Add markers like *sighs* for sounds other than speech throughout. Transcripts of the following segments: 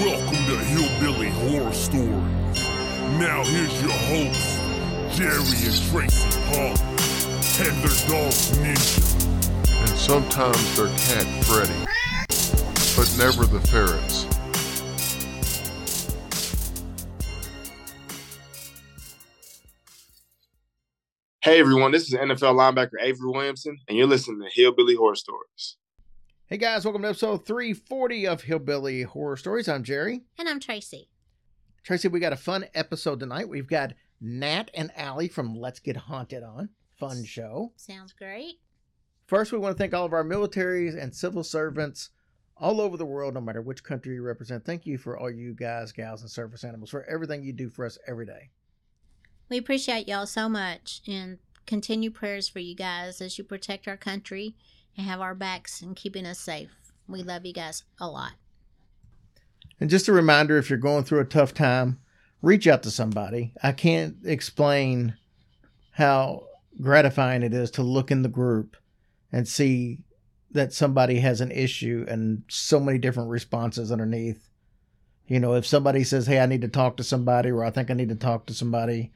Welcome to Hillbilly Horror Stories. Now here's your hosts, Jerry and Tracy Paul, and their dog Ninja. and sometimes their cat Freddy, but never the ferrets. Hey everyone, this is NFL linebacker Avery Williamson, and you're listening to Hillbilly Horror Stories. Hey guys, welcome to episode 340 of Hillbilly Horror Stories. I'm Jerry. And I'm Tracy. Tracy, we got a fun episode tonight. We've got Nat and Allie from Let's Get Haunted on. Fun show. Sounds great. First, we want to thank all of our militaries and civil servants all over the world, no matter which country you represent. Thank you for all you guys, gals, and service animals for everything you do for us every day. We appreciate y'all so much and continue prayers for you guys as you protect our country and have our backs and keeping us safe. We love you guys a lot. And just a reminder if you're going through a tough time, reach out to somebody. I can't explain how gratifying it is to look in the group and see that somebody has an issue and so many different responses underneath. You know, if somebody says, Hey, I need to talk to somebody, or I think I need to talk to somebody,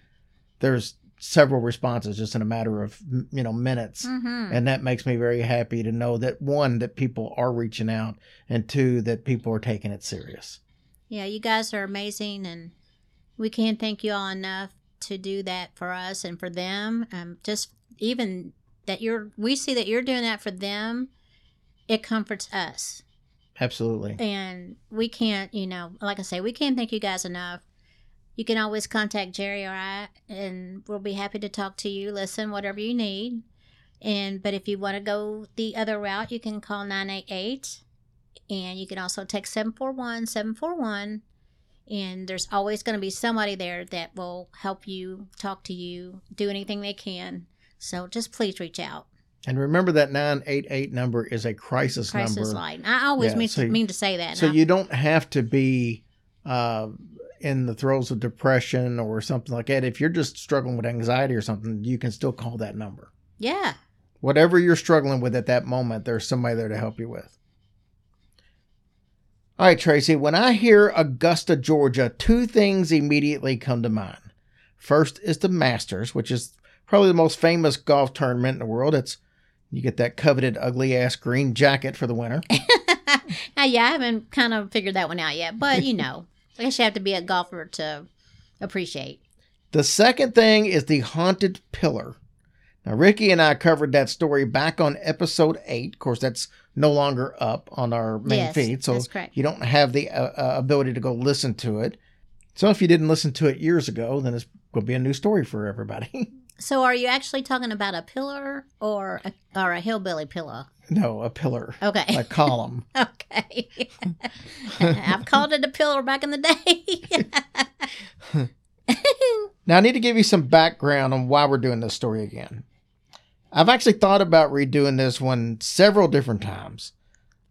there's several responses just in a matter of, you know, minutes Mm-hmm. and that makes me very happy to know that one that people are reaching out and two that people are taking it serious Yeah, you guys are amazing, and we can't thank you all enough to do that for us and for them. Um, just even that you're, we see that you're doing that for them. It comforts us. absolutely and we can't you know like i say we can't thank you guys enough you can always contact jerry or i and we'll be happy to talk to you listen whatever you need. And but if you want to go the other route you can call 988 and you can also text 741 741 and there's always going to be somebody there that will help you talk to you do anything they can. So just please reach out. And remember that 988 number is a crisis, crisis number. line. I always Yeah, mean, so- mean to say that so I- you don't have to be uh, in the throes of depression or something like that if you're just struggling with anxiety or something you can still call that number. Yeah. Whatever you're struggling with at that moment there's somebody there to help you with. All right tracy when i hear augusta georgia two things immediately come to mind. First is the masters which is probably the most famous golf tournament in the world. It's you get that coveted ugly ass green jacket for the winner. *laughs* Yeah, I haven't kind of figured that one out yet, but you know, *laughs* I guess you have to be a golfer to appreciate. the second thing is the haunted pillar. Now ricky and i covered that story back on episode 8 of course that's no longer up on our main Yes, feed so you don't have the uh, uh, ability to go listen to it. So if you didn't listen to it years ago then it's going to be a new story for everybody. *laughs* So, are you actually talking about a pillar or a, or a hillbilly pillow? No a pillar Okay, a column *laughs* okay. *laughs* I've called it a pillar back in the day. *laughs* Now, I need to give you some background on why we're doing this story again. I've actually thought about redoing this one several different times.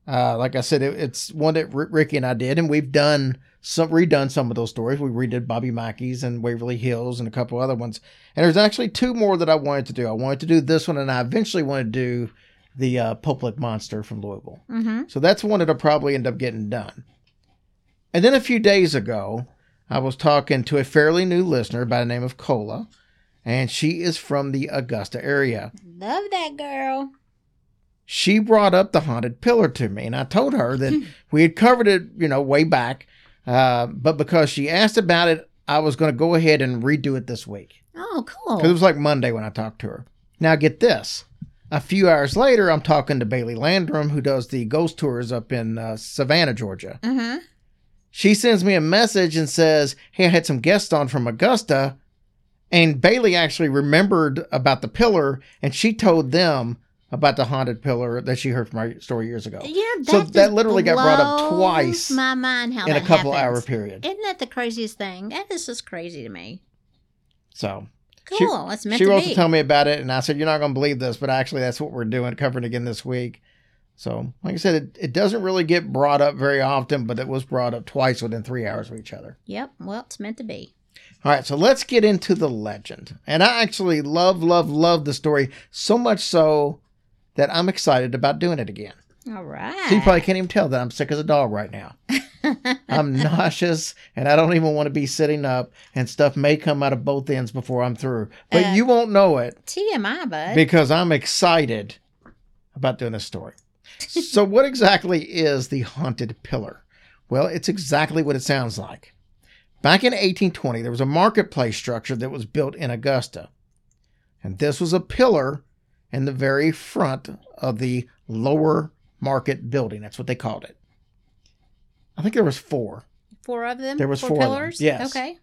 Uh, like I said, it, it's one that R- Ricky and I did, and we've done some redone some of those stories. We redid Bobby Mackey's and Waverly Hills and a couple other ones. And there's actually two more that I wanted to do. I wanted to do this one, and I eventually want to do the uh, Pope Lick Monster from Louisville. mm-hmm. So that's one that'll probably end up getting done. And then a few days ago, I was talking to a fairly new listener by the name of Cola, and she is from the Augusta area. Love that girl. She brought up the haunted pillar to me, and I told her that *laughs* we had covered it, you know, way back. Uh, but because she asked about it, I was going to go ahead and redo it this week. Oh, cool. Because it was like Monday when I talked to her. Now, get this. A few hours later, I'm talking to Bailey Landrum, who does the ghost tours up in uh, Savannah, Georgia. Mm-hmm. She sends me a message and says, Hey, I had some guests on from Augusta. And Bailey actually remembered about the pillar and she told them about the haunted pillar that she heard from our story years ago. Yeah, that So that literally got brought up twice My mind how in a couple happens. hour period. Isn't that the craziest thing? That is just crazy to me. So Cool. it's meant she to wrote be. to tell me about it, and I said, "You're not going to believe this, but actually, that's what we're doing, covering again this week." So, like I said, it, it doesn't really get brought up very often, but it was brought up twice within three hours of each other. Yep. Well, it's meant to be. All right, so let's get into the legend. And I actually love, love, love the story so much so that I'm excited about doing it again. All right. So you probably can't even tell that I'm sick as a dog right now. *laughs* I'm nauseous and I don't even want to be sitting up, and stuff may come out of both ends before I'm through. But Uh, you won't know it TMI, bud. because I'm excited about doing this story. so, what exactly is the haunted pillar? Well, it's exactly what it sounds like. Back in 1820, there was a marketplace structure that was built in Augusta. And this was a pillar in the very front of the lower market building. That's what they called it. I think there was four. four of them. There was four four pillars. yes. Okay.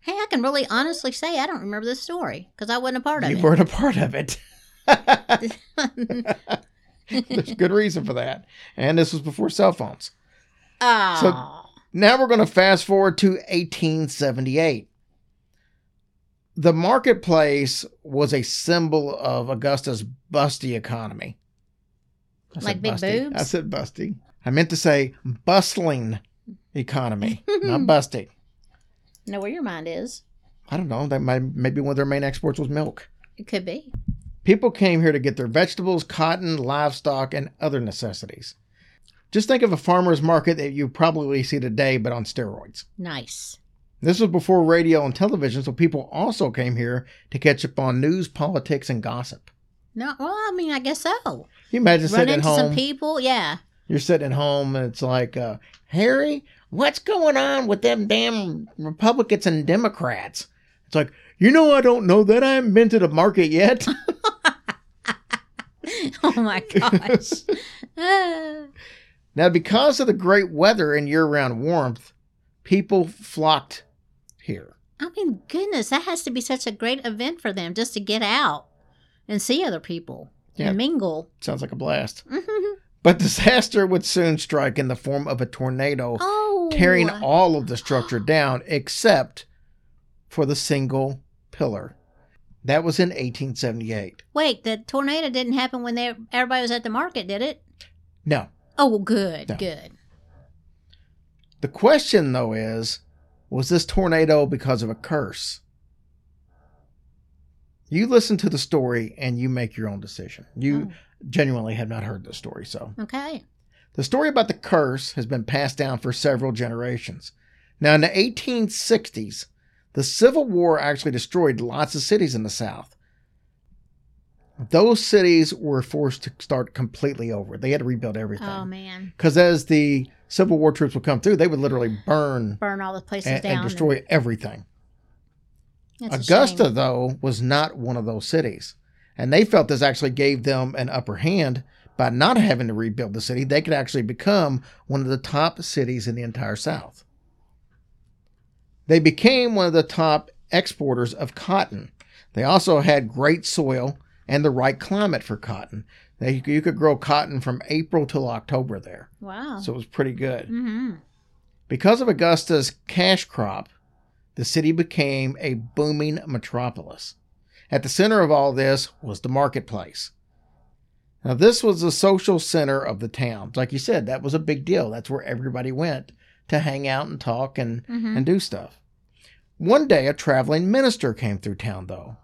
Hey, I can really honestly say I don't remember this story because I wasn't a part of You it. You weren't a part of it. *laughs* There's good reason for that. And this was before cell phones. oh, Now we're going to fast forward to 1878. The marketplace was a symbol of Augusta's busty economy. I Like big busty. boobs? I said busty. I meant to say bustling economy, not *laughs* busty. know where your mind is. I don't know. That might maybe one of their main exports was milk. It could be. People came here to get their vegetables, cotton, livestock, and other necessities. Just think of a farmer's market that you probably see today, but on steroids. Nice. This was before radio and television, so people also came here to catch up on news, politics, and gossip. No, well, I mean, I guess so. You imagine Run sitting at into home? some people. Yeah. You're sitting at home, and it's like, uh, Harry, what's going on with them damn Republicans and Democrats? It's like, you know, I don't know that. I haven't been to the market yet. *laughs* Oh my gosh. *laughs* Now, because of the great weather and year-round warmth, people flocked here. I mean, goodness, that has to be such a great event for them just to get out and see other people Yeah. and mingle. Sounds like a blast. Mhm. But disaster would soon strike in the form of a tornado Oh, tearing all of the structure down except for the single pillar. That was in 1878. Wait, the tornado didn't happen when they, everybody was at the market, did it? No. Oh, well, good, No. good. The question, though, is was this tornado because of a curse? You listen to the story and you make your own decision. You Oh. genuinely have not heard the story, so. Okay. The story about the curse has been passed down for several generations. Now, in the 1860s, the Civil War actually destroyed lots of cities in the South. Those cities were forced to start completely over. They had to rebuild everything. Oh man, Because as the Civil War troops would come through, they would literally burn burn all the places and, down and destroy everything. That's Augusta, though, was not one of those cities. And they felt this actually gave them an upper hand by not having to rebuild the city. They could actually become one of the top cities in the entire South. They became one of the top exporters of cotton. They also had great soil and the right climate for cotton. They, you could grow cotton from April till October there. Wow. So it was pretty good. hmm Because of Augusta's cash crop, the city became a booming metropolis. At the center of all this was the marketplace. Now, this was the social center of the town. Like you said, that was a big deal. That's where everybody went to hang out and talk and, hmm and do stuff. One day, a traveling minister came through town, though.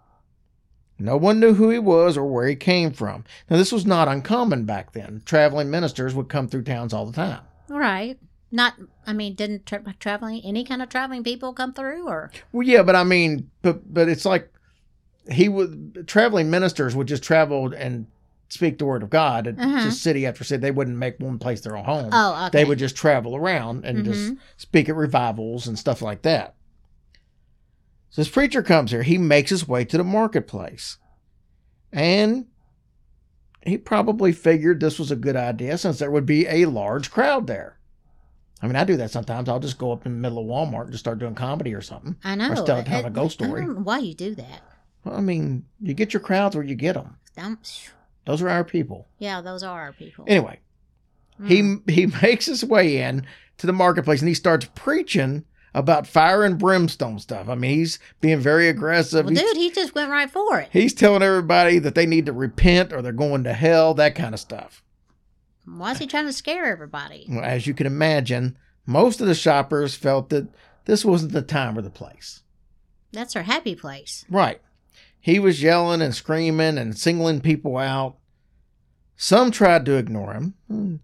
No one knew who he was or where he came from. Now, this was not uncommon back then. Traveling ministers would come through towns all the time. Right. Not. I mean, didn't tra- traveling any kind of traveling people come through or? Well, yeah, but I mean, but but it's like he would traveling ministers would just travel and speak the word of God, and Uh-huh. just city after city. They wouldn't make one place their own home. Oh, okay. They would just travel around and just Mhm. speak at revivals and stuff like that. So this preacher comes here. He makes his way to the marketplace, and he probably figured this was a good idea since there would be a large crowd there. I mean, I do that sometimes. I'll just go up in the middle of Walmart and just start doing comedy or something. I know. Or tell, tell a ghost I story. don't know why you do that. Well, I mean, you get your crowds where you get them. I'm, Those are our people. Yeah, those are our people. Anyway, Mm. he *laughs* he makes his way in to the marketplace and he starts preaching about fire and brimstone stuff. I mean, he's being very aggressive. well, He's- dude, he just went right for it. He's telling everybody that they need to repent or they're going to hell, that kind of stuff. Why is he trying to scare everybody? Well, As you can imagine, most of the shoppers felt that this wasn't the time or the place. That's our happy place. Right. He was yelling and screaming and singling people out. Some tried to ignore him.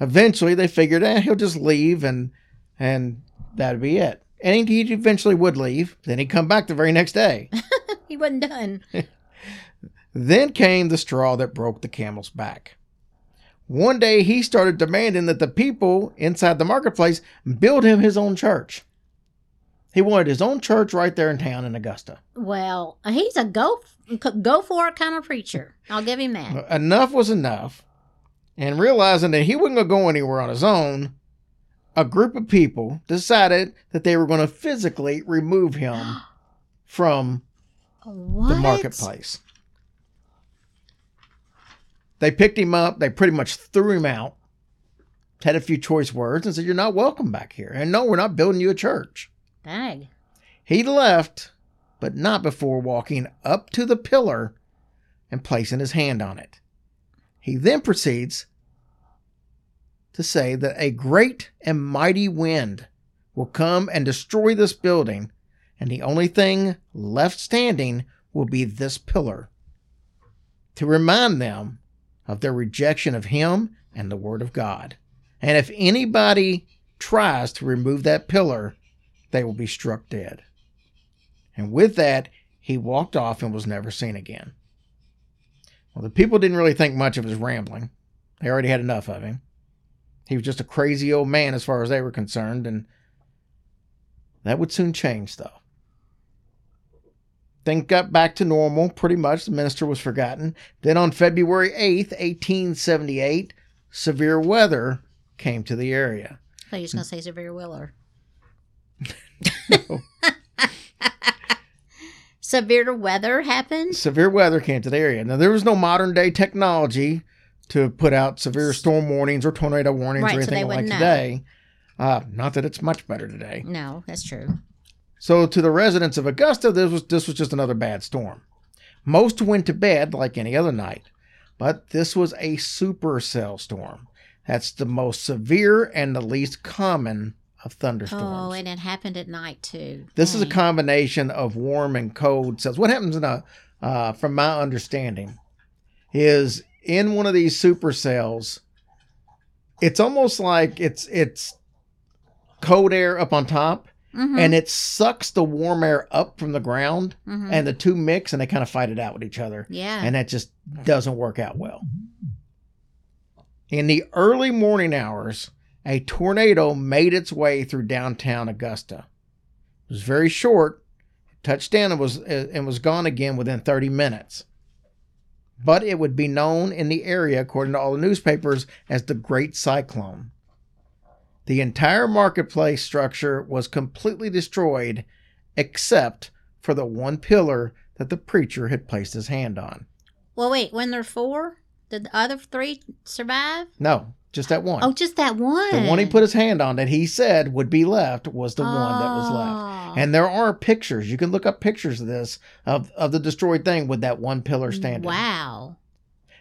Eventually, they figured, eh, he'll just leave and and that'd be it. And he eventually would leave. Then he'd come back the very next day. *laughs* He wasn't done. *laughs* Then came the straw that broke the camel's back. One day he started demanding that the people inside the marketplace build him his own church. He wanted his own church right there in town in Augusta. Well, he's a go go for it kind of preacher. I'll give him that. Enough was enough. And realizing that he wasn't going to go anywhere on his own, a group of people decided that they were going to physically remove him *gasps* from What? the marketplace. They picked him up, they pretty much threw him out, had a few choice words, and said, You're not welcome back here. And no, we're not building you a church. Dang. He left, but not before walking up to the pillar and placing his hand on it. He then proceeds to say that a great and mighty wind will come and destroy this building, and the only thing left standing will be this pillar to remind them of their rejection of him and the word of God. And if anybody tries to remove that pillar, they will be struck dead. And with that, he walked off and was never seen again. Well, the people didn't really think much of his rambling. They already had enough of him. He was just a crazy old man as far as they were concerned, and that would soon change, though. Things got back to normal pretty much. The minister was forgotten. Then on February 8th, 1878, severe weather came to the area. I was gonna say Severe Willer. *laughs* Severe weather happened. severe weather came to the area. Now there was no modern day technology to put out severe storm warnings or tornado warnings Right, or so anything like wouldn't know. today. Uh, not that it's much better today. No, that's true. So to the residents of Augusta, this was this was just another bad storm. Most went to bed like any other night, but this was a supercell storm. That's the most severe and the least common of thunderstorms. Oh, and it happened at night too. This is a combination of warm and cold cells. What happens in a, uh, from my understanding, is in one of these supercells, it's almost like it's it's cold air up on top, Mhm, and it sucks the warm air up from the ground, mhm. and the two mix, and they kind of fight it out with each other, yeah. and that just doesn't work out well. In the early morning hours, a tornado made its way through downtown Augusta. It was very short, touched down and was and was gone again within 30 minutes. But it would be known in the area, according to all the newspapers, as the Great Cyclone. The entire marketplace structure was completely destroyed, except for the one pillar that the preacher had placed his hand on. well, wait. When there are four, did the other three survive? No, just that one. Oh, just that one. The one he put his hand on that he said would be left was the one that was Oh. left. And there are pictures. You can look up pictures of this of, of the destroyed thing with that one pillar standing. Wow.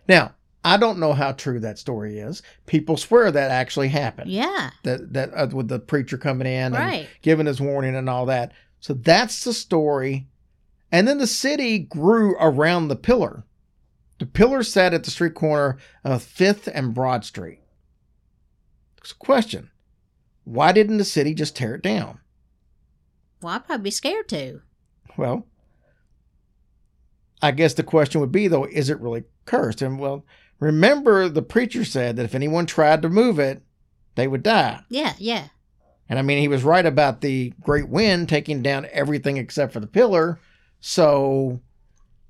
Now, I don't know how true that story is. People swear that actually happened. Yeah. That that uh, with the preacher coming in and Right. giving his warning and all that. So that's the story. And then the city grew around the pillar. The pillar sat at the street corner of 5th and Broad Street. So question Why didn't the city just tear it down? Well, I'd probably be scared to. Well, I guess the question would be, though, is it really cursed? And well, remember the preacher said that if anyone tried to move it, they would die. Yeah. Yeah. And I mean, he was right about the great wind taking down everything except for the pillar. So,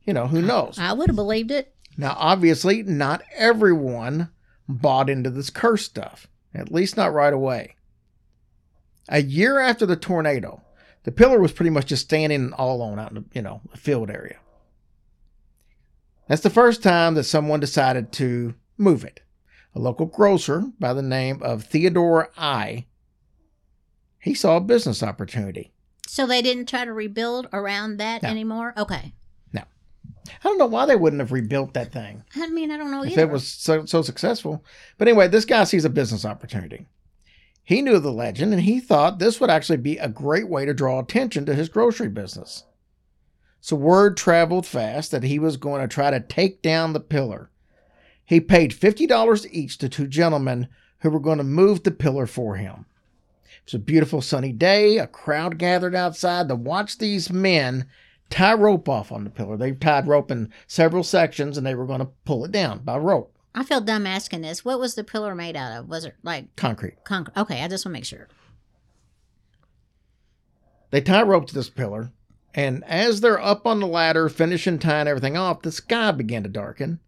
you know, who knows? I would have believed it. Now, obviously, not everyone bought into this curse stuff, at least not right away. A year after the tornado, the pillar was pretty much just standing all alone out in the, you know, field area. That's the first time that someone decided to move it. A local grocer by the name of Theodore I. He saw a business opportunity. So they didn't try to rebuild around that No. anymore? Okay. No. I don't know why they wouldn't have rebuilt that thing. I mean, I don't know if either. it was so, so successful. But anyway, this guy sees a business opportunity. He knew the legend and he thought this would actually be a great way to draw attention to his grocery business. So word traveled fast that he was going to try to take down the pillar. He paid $50 each to two gentlemen who were going to move the pillar for him. It was a beautiful sunny day. A crowd gathered outside to watch these men tie rope off on the pillar. They tied rope in several sections and they were going to pull it down by rope, I feel dumb asking this. What was the pillar made out of? Was it like concrete. concrete? Okay, I just want to make sure. They tie rope to this pillar, and as they're up on the ladder, finishing tying everything off, the sky began to darken.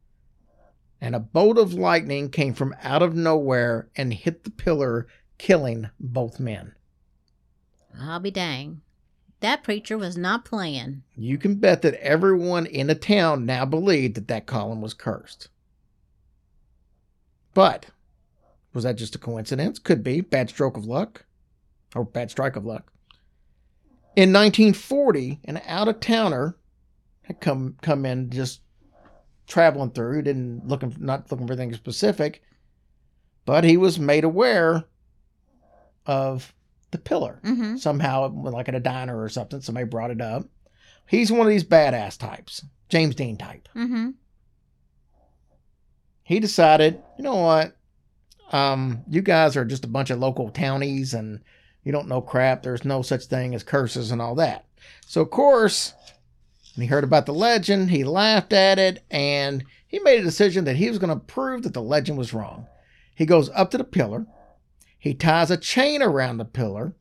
And a bolt of lightning came from out of nowhere and hit the pillar, killing both men. I'll be dang. That preacher was not playing. You can bet that everyone in the town now believed that that column was cursed. But was that just a coincidence? Could be. Bad stroke of luck. Or bad strike of luck. In 1940, an out of towner had come come in just traveling through, didn't looking not looking for anything specific, but he was made aware of the pillar Mm-hmm. somehow like at a diner or something somebody brought it up he's one of these badass types james dean type Mm-hmm. he decided you know what um you guys are just a bunch of local townies and you don't know crap there's no such thing as curses and all that so of course when he heard about the legend he laughed at it and he made a decision that he was going to prove that the legend was wrong he goes up to the pillar he ties a chain around the pillar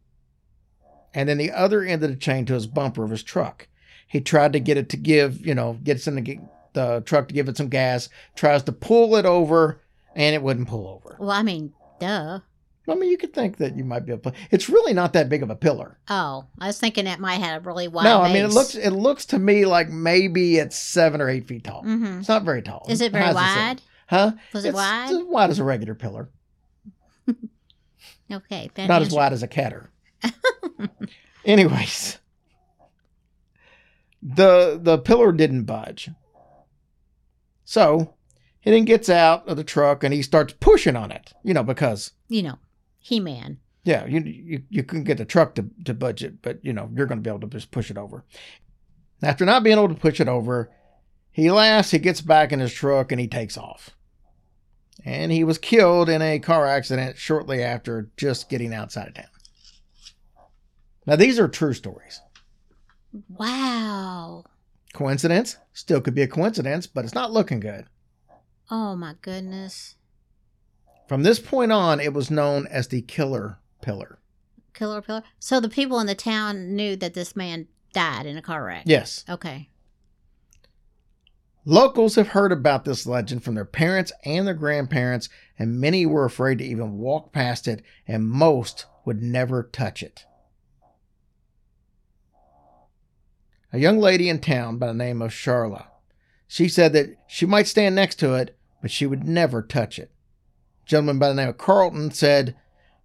and then the other end of the chain to his bumper of his truck. He tried to get it to give, you know, gets in the, the truck to give it some gas, tries to pull it over, and it wouldn't pull over. Well, I mean, duh. I mean, you could think that you might be able to. It's really not that big of a pillar. Oh, I was thinking it might have a really wide. no, I mean, it looks it looks to me like maybe it's seven or eight feet tall. Mhm. It's not very tall. Is it very How's wide? Huh? Was it it's wide? as wide as a regular pillar, *laughs* Okay, not as wide as a catter. *laughs* Anyways, the the pillar didn't budge. So he then gets out of the truck and he starts pushing on it. You know, because You know, He Man. yeah, you you, you can get the truck to, to budge it, but you know, you're gonna be able to just push it over. After not being able to push it over, he laughs, he gets back in his truck and he takes off. And he was killed in a car accident shortly after just getting outside of town. Now these are true stories. Wow. Coincidence? Still could be a coincidence, but it's not looking good. Oh my goodness. From this point on, it was known as the Killer Pillar. Killer pillar. So the people in the town knew that this man died in a car wreck. Yes. Okay. Locals have heard about this legend from their parents and their grandparents, and many were afraid to even walk past it, and most would never touch it. A young lady in town by the name of Charla. She said that she might stand next to it, but she would never touch it. Gentleman by the name of Carlton said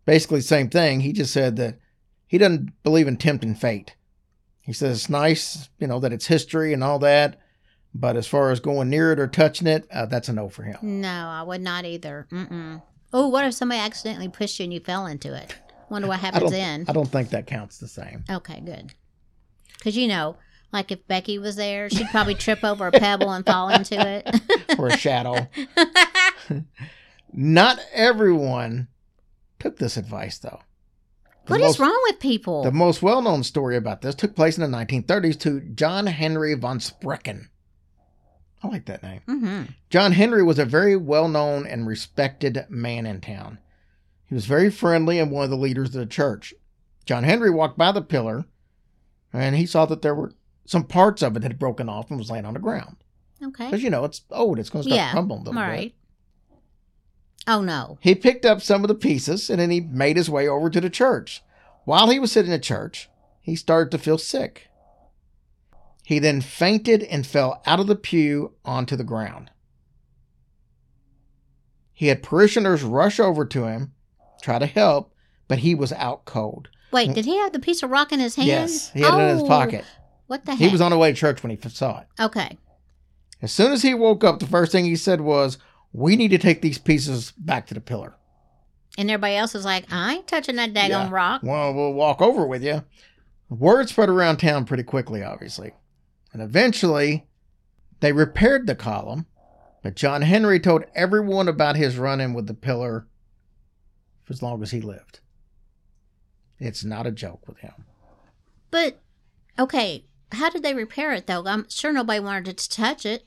basically the same thing. He just said that he doesn't believe in tempting fate. He says it's nice, you know, that it's history and all that, but as far as going near it or touching it, uh, that's a no for him. No, I would not either. Mm-mm. Oh, what if somebody accidentally pushed you and you fell into it? Wonder what *laughs* happens don't, then. I don't think that counts the same. Okay, good. Because you know, like if Becky was there, she'd probably trip over a pebble and fall into it. *laughs* Or a shadow. *laughs* Not everyone took this advice, though. The what is most- wrong with people? The most well known story about this took place in the 1930s to John Henry von Sprecken. I like that name. mm-hmm. John Henry was a very well known and respected man in town. He was very friendly and one of the leaders of the church. John Henry walked by the pillar and he saw that there were some parts of it that had broken off and was laying on the ground. Okay. Because, you know, it's old, it's going to start Yeah. crumbling a All bit. right. Oh no. He picked up some of the pieces and then he made his way over to the church. While he was sitting in church, he started to feel sick. He then fainted and fell out of the pew onto the ground. He had parishioners rush over to him, try to help, but he was out cold. Wait, did he have the piece of rock in his hand? Yes, he had it in his Oh, pocket. What the heck? He was on the way to church when he saw it. Okay. As soon as he woke up, the first thing he said was, We need to take these pieces back to the pillar. And everybody else is like, I ain't touching that daggone Yeah. rock. Well, we'll walk over with you. Word spread around town pretty quickly, obviously. And eventually, they repaired the column, but John Henry told everyone about his run in with the pillar for as long as he lived. It's not a joke with him. But okay, how did they repair it though? I'm sure nobody wanted to touch it.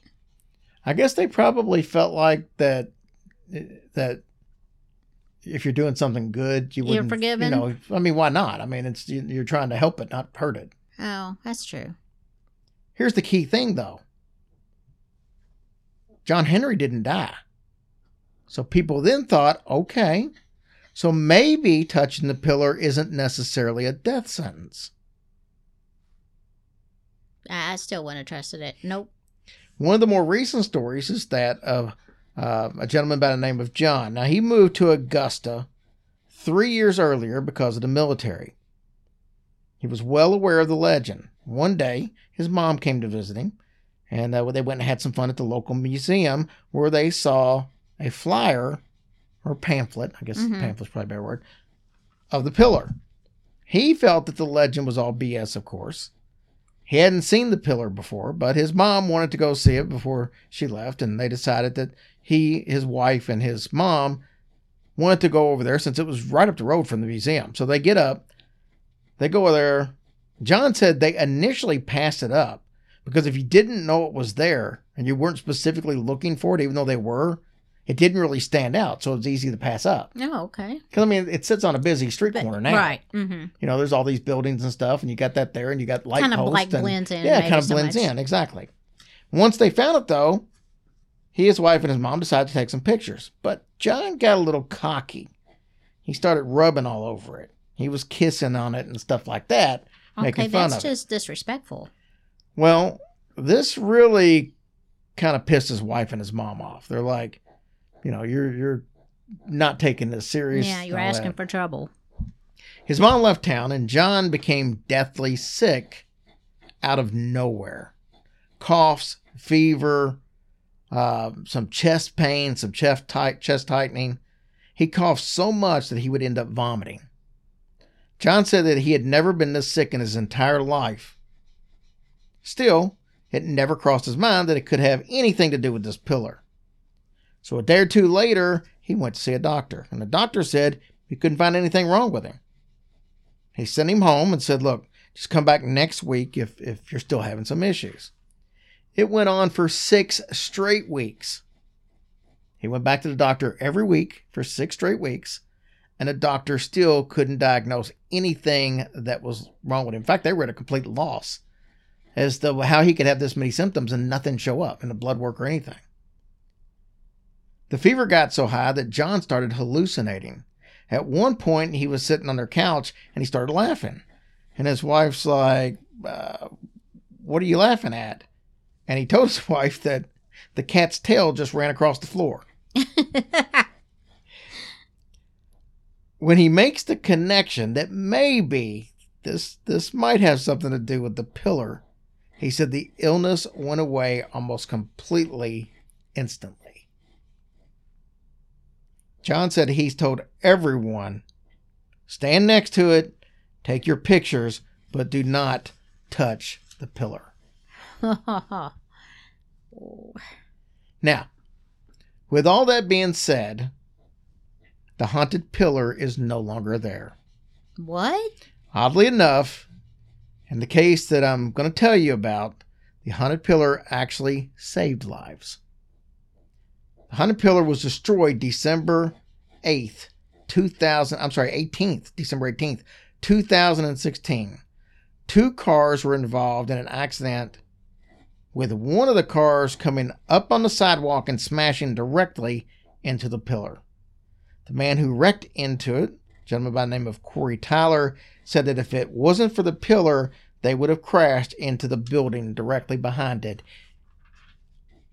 I guess they probably felt like that that if you're doing something good, you wouldn't. You're forgiven? You know, I mean, why not? I mean, it's you- you're trying to help it, not hurt it. Oh, that's true. Here's the key thing, though. John Henry didn't die, so people then thought, okay, so maybe touching the pillar isn't necessarily a death sentence. I, I still wouldn't have trusted it. Nope. One of the more recent stories is that of uh, a gentleman by the name of John. Now, he moved to Augusta three years earlier because of the military. He was well aware of the legend. One day, his mom came to visit him, and uh, they went and had some fun at the local museum where they saw a flyer or pamphlet, I guess Mhm. pamphlet's probably a better word, of the pillar. He felt that the legend was all BS, of course. He hadn't seen the pillar before, but his mom wanted to go see it before she left, and they decided that he, his wife, and his mom wanted to go over there since it was right up the road from the museum. So they get up, they go over there. John said they initially passed it up because if you didn't know it was there and you weren't specifically looking for it, even though they were, it didn't really stand out. So it's easy to pass up. Oh, okay. Because, I mean, it sits on a busy street But- corner now. Right. Mm-hmm. You know, there's all these buildings and stuff, and you got that there, and you got light Kind of like blends in. yeah, kind of so blends much. in exactly. Once they found it, though, he, his wife, and his mom decided to take some pictures. But John got a little cocky. He started rubbing all over it. He was kissing on it and stuff like that, making Okay, fun that's of it. just disrespectful. Well, this really kind of pissed his wife and his mom off. They're like, you know, you're you're not taking this serious. Yeah, you're asking that. for trouble. His mom left town, and John became deathly sick out of nowhere. Coughs, fever, uh, some chest pain, some chest tight, chest tightening. He coughed so much that he would end up vomiting. John said that he had never been this sick in his entire life. Still, it never crossed his mind that it could have anything to do with this pillar. So a day or two later, he went to see a doctor, and the doctor said he couldn't find anything wrong with him. He sent him home and said, Look, just come back next week if, if you're still having some issues. It went on for six straight weeks. He went back to the doctor every week for six straight weeks, and the doctor still couldn't diagnose anything that was wrong with him. In fact, they were at a complete loss as to how he could have this many symptoms and nothing show up in the blood work or anything. The fever got so high that John started hallucinating. At one point, he was sitting on their couch and he started laughing. And his wife's like, uh, What are you laughing at? And he told *laughs* his wife that the cat's tail just ran across the floor. *laughs* When he makes the connection that maybe this this might have something to do with the pillar, he said the illness went away almost completely instantly. John said he's told everyone stand next to it, take your pictures, but do not touch the pillar. *laughs* Now, with all that being said, the haunted pillar is no longer there. what? Oddly enough, in the case that I'm going to tell you about, the haunted pillar actually saved lives. The haunted pillar was destroyed December 8th, 2000, I'm sorry, 18th, December 18th, 2016. Two cars were involved in an accident with one of the cars coming up on the sidewalk and smashing directly into the pillar. The man who wrecked into it, gentleman by the name of Corey Tyler, said that if it wasn't for the pillar, they would have crashed into the building directly behind it.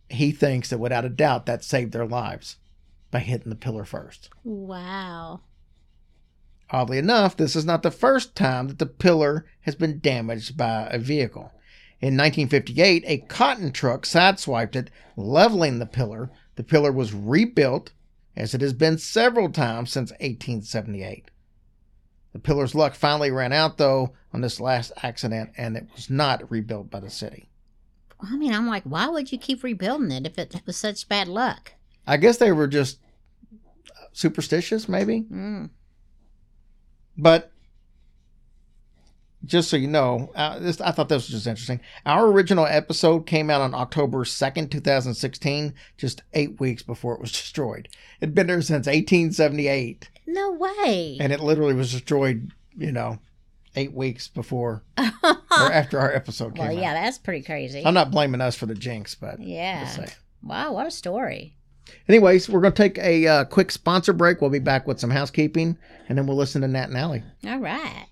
He thinks that without a doubt that saved their lives by hitting the pillar first. Wow. Oddly enough, this is not the first time that the pillar has been damaged by a vehicle. In 1958, a cotton truck sideswiped it, leveling the pillar. The pillar was rebuilt, as it has been several times since 1878. The pillar's luck finally ran out, though, on this last accident, and it was not rebuilt by the city. I mean, I'm like, why would you keep rebuilding it if it was such bad luck? I guess they were just superstitious, maybe. Mm. But just so you know, uh, this, I thought this was just interesting. Our original episode came out on October 2nd, 2016, just eight weeks before it was destroyed. It'd been there since 1878, No way. and it literally was destroyed, you know, eight weeks before *laughs* or after our episode came well, yeah, out. that's pretty crazy. I'm not blaming us for the jinx, but yeah. just saying. Wow, what a story. Anyways, we're going to take a uh, quick sponsor break. We'll be back with some housekeeping, and then we'll listen to Nat and Allie. All right.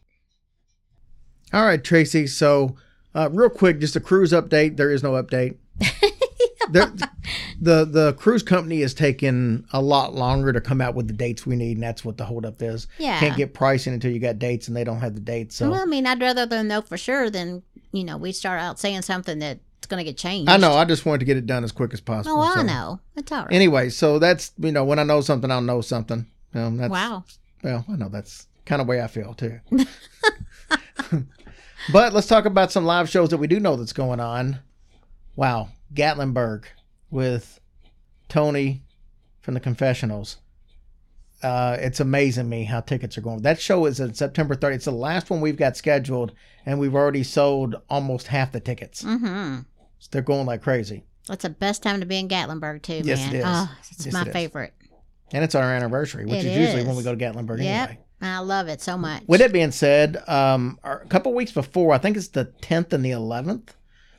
All right, Tracy. So, uh, real quick, just a cruise update. There is no update. *laughs* there, *laughs* the the cruise company is taking a lot longer to come out with the dates we need, and that's what the holdup is. Yeah. Can't get pricing until you got dates, and they don't have the dates. So Well, I mean, I'd rather them know for sure than, you know, we start out saying something that's going to get changed. I know. I just wanted to get it done as quick as possible. Oh, I so. know. It's all right. Anyway, so that's you know when I know something, I'll know something. Um, that's, wow. Well, I know that's kind of way I feel too. *laughs* *laughs* but let's talk about some live shows that we do know that's going on. Wow, Gatlinburg with Tony from the Confessionals. Uh, it's amazing me how tickets are going. That show is at September 30th. It's the last one we've got scheduled, and we've already sold almost half the tickets. Mm-hmm. So they're going like crazy. That's the best time to be in Gatlinburg, too, Yes, man. it is. Oh, it's Yes, my it favorite. And it's our anniversary, which It is usually when we go to Gatlinburg Yep. anyway. I love it so much. With that being said, um, a couple weeks before, I think it's the 10th and the 11th,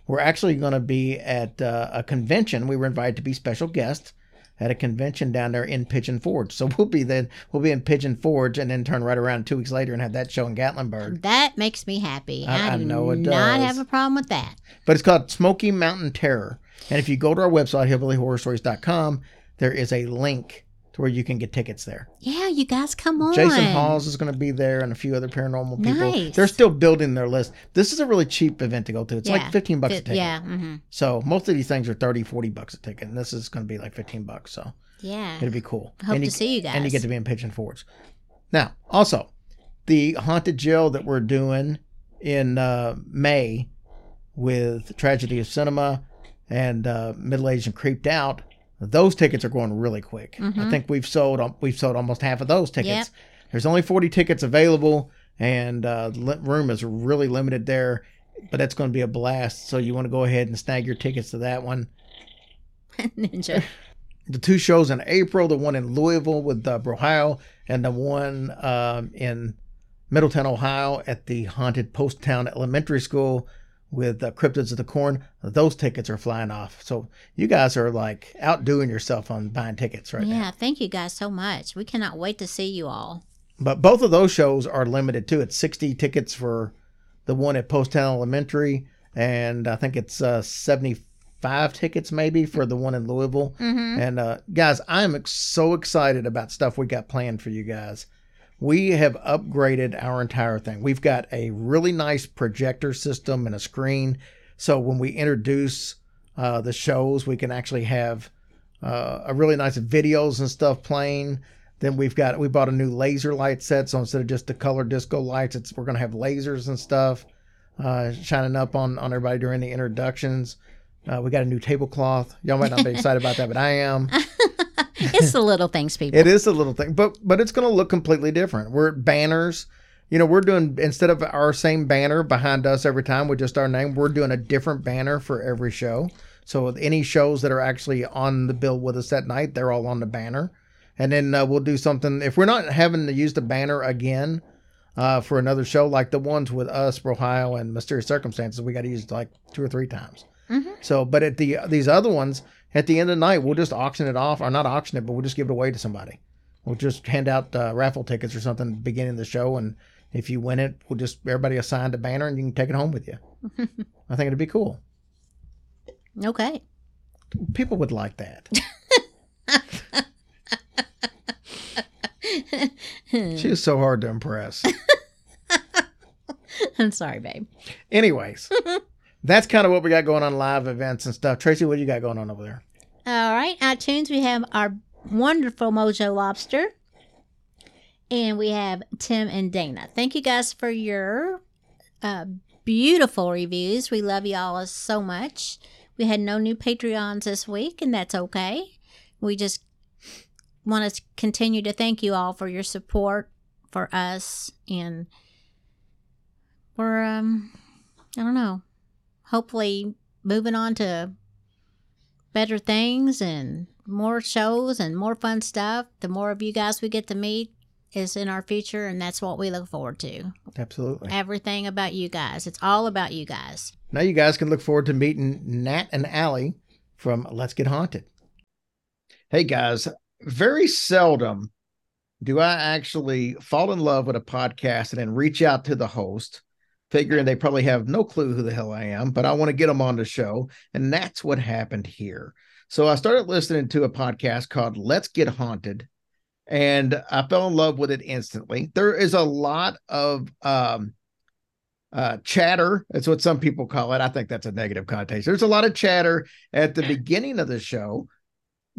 we're actually going to be at uh, a convention. We were invited to be special guests at a convention down there in Pigeon Forge. So *laughs* we'll be then we'll be in Pigeon Forge and then turn right around two weeks later and have that show in Gatlinburg. That makes me happy. I- I, I do know it not have a problem with that. But it's called Smoky Mountain Terror. And if you go to our website, hillbillyhorrorstories.com, there is a link to where you can get tickets there. Yeah, you guys come on. Jason Hawes is going to be there and a few other paranormal people. Nice. They're still building their list. This is a really cheap event to go to. It's Yeah. like 15 bucks a Fit- ticket. Yeah. hmm So most of these things are 30, 40 bucks a ticket. And this is going to be like 15 bucks. So Yeah. it'll be cool. Hope and to see you guys. And you guys. get to be in Pigeon Forge. Now, also, the haunted jail that we're doing in uh, May with Tragedy of Cinema and uh, Middle Aged and Creeped Out, those tickets are going really quick. I Mhm. think we've sold we've sold almost half of those tickets. Yep. There's only 40 tickets available, and uh, room is really limited there. But that's going to be a blast. So you want to go ahead and snag your tickets to that one *laughs* Ninja. *laughs* the two shows in April, the one in Louisville with uh, Ohio, and the one um, in Middletown, Ohio at the haunted Poasttown Elementary School with uh, Cryptids of the Corn. Those tickets are flying off. So you guys are like outdoing yourself on buying tickets right yeah. now. Thank you guys so much. We cannot wait to see you all. But both of those shows are limited too. It's 60 tickets for the one at Poasttown Elementary, and I think it's uh, 75 tickets maybe for the one in Louisville. Mm-hmm. And uh, guys, I'm so excited about stuff we got planned for you guys. We have upgraded our entire thing. We've got a really nice projector system and a screen. So when we introduce uh, the shows, we can actually have uh, a really nice videos and stuff playing. Then we've got we bought a new laser light set, so instead of just the color disco lights, it's we're gonna have lasers and stuff uh, shining up on on everybody during the introductions. Uh, we got a new tablecloth. Y'all might not be *laughs* excited about that, but I am. It's the little things, people. It is the little thing, but but it's going to look completely different. We're banners. You know, we're doing instead of our same banner behind us every time with just our name, we're doing a different banner for every show. So with any shows that are actually on the bill with us that night, they're all on the banner. And then uh, we'll do something if we're not having to use the banner again uh, for another show, like the ones with us, Ohio, and Mysterious Circumstances, we got to use it like two or three times. So, but at the these other ones, at the end of the night, we'll just auction it off, or not auction it, but we'll just give it away to somebody. We'll just hand out uh, raffle tickets or something at the beginning of the show, and If you win it, we'll just everybody assigned a banner and you can take it home with you. *laughs* I think it'd be cool. Okay. People would like that. *laughs* she is so hard to impress. *laughs* I'm sorry, babe. Anyways, that's kind of what we got going on live events and stuff. Tracy, what you got going on over there? All right, iTunes, we have our wonderful Mojo Lobster. And we have Tim and Dana. Thank you guys for your uh, beautiful reviews. We love you all so much. We had no new Patreons this week, and that's okay. We just want to continue to thank you all for your support for us and we're um I don't know. Hopefully moving on to better things and more shows and more fun stuff. The more of you guys we get to meet is in our future and that's what we look forward to. Absolutely. Everything about you guys. It's all about you guys. Now you guys can look forward to meeting Nat and Allie from Let's Get Haunted. Hey guys, very seldom do I actually fall in love with a podcast and then reach out to the host, figuring they probably have no clue who the hell I am, but I want to get them on the show. And that's what happened here. So I started listening to a podcast called Let's Get Haunted, and I fell in love with it instantly. There is a lot of um, uh, chatter. That's what some people call it. I think that's a negative connotation. There's a lot of chatter at the beginning of the show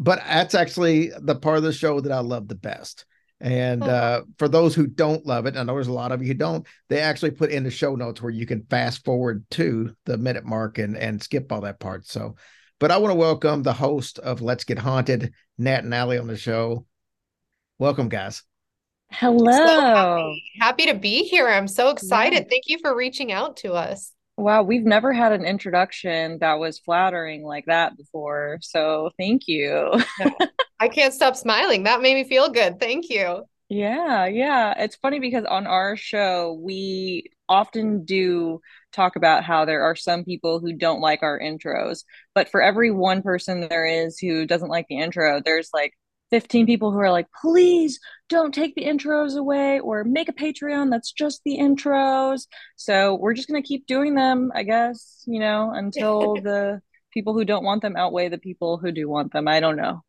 but that's actually the part of the show that I love the best. And uh, for those who don't love it, I know there's a lot of you who don't, they actually put in the show notes where you can fast forward to the minute mark and, and skip all that part. So, but I want to welcome the host of Let's Get Haunted, Nat and Allie on the show. Welcome, guys. Hello. So happy. happy to be here. I'm so excited. Yeah. Thank you for reaching out to us. Wow, we've never had an introduction that was flattering like that before. So thank you. *laughs* I can't stop smiling. That made me feel good. Thank you. Yeah, yeah. It's funny because on our show, we often do talk about how there are some people who don't like our intros. But for every one person there is who doesn't like the intro, there's like 15 people who are like, please don't take the intros away or make a Patreon that's just the intros. So we're just going to keep doing them, I guess, you know, until *laughs* the people who don't want them outweigh the people who do want them. I don't know.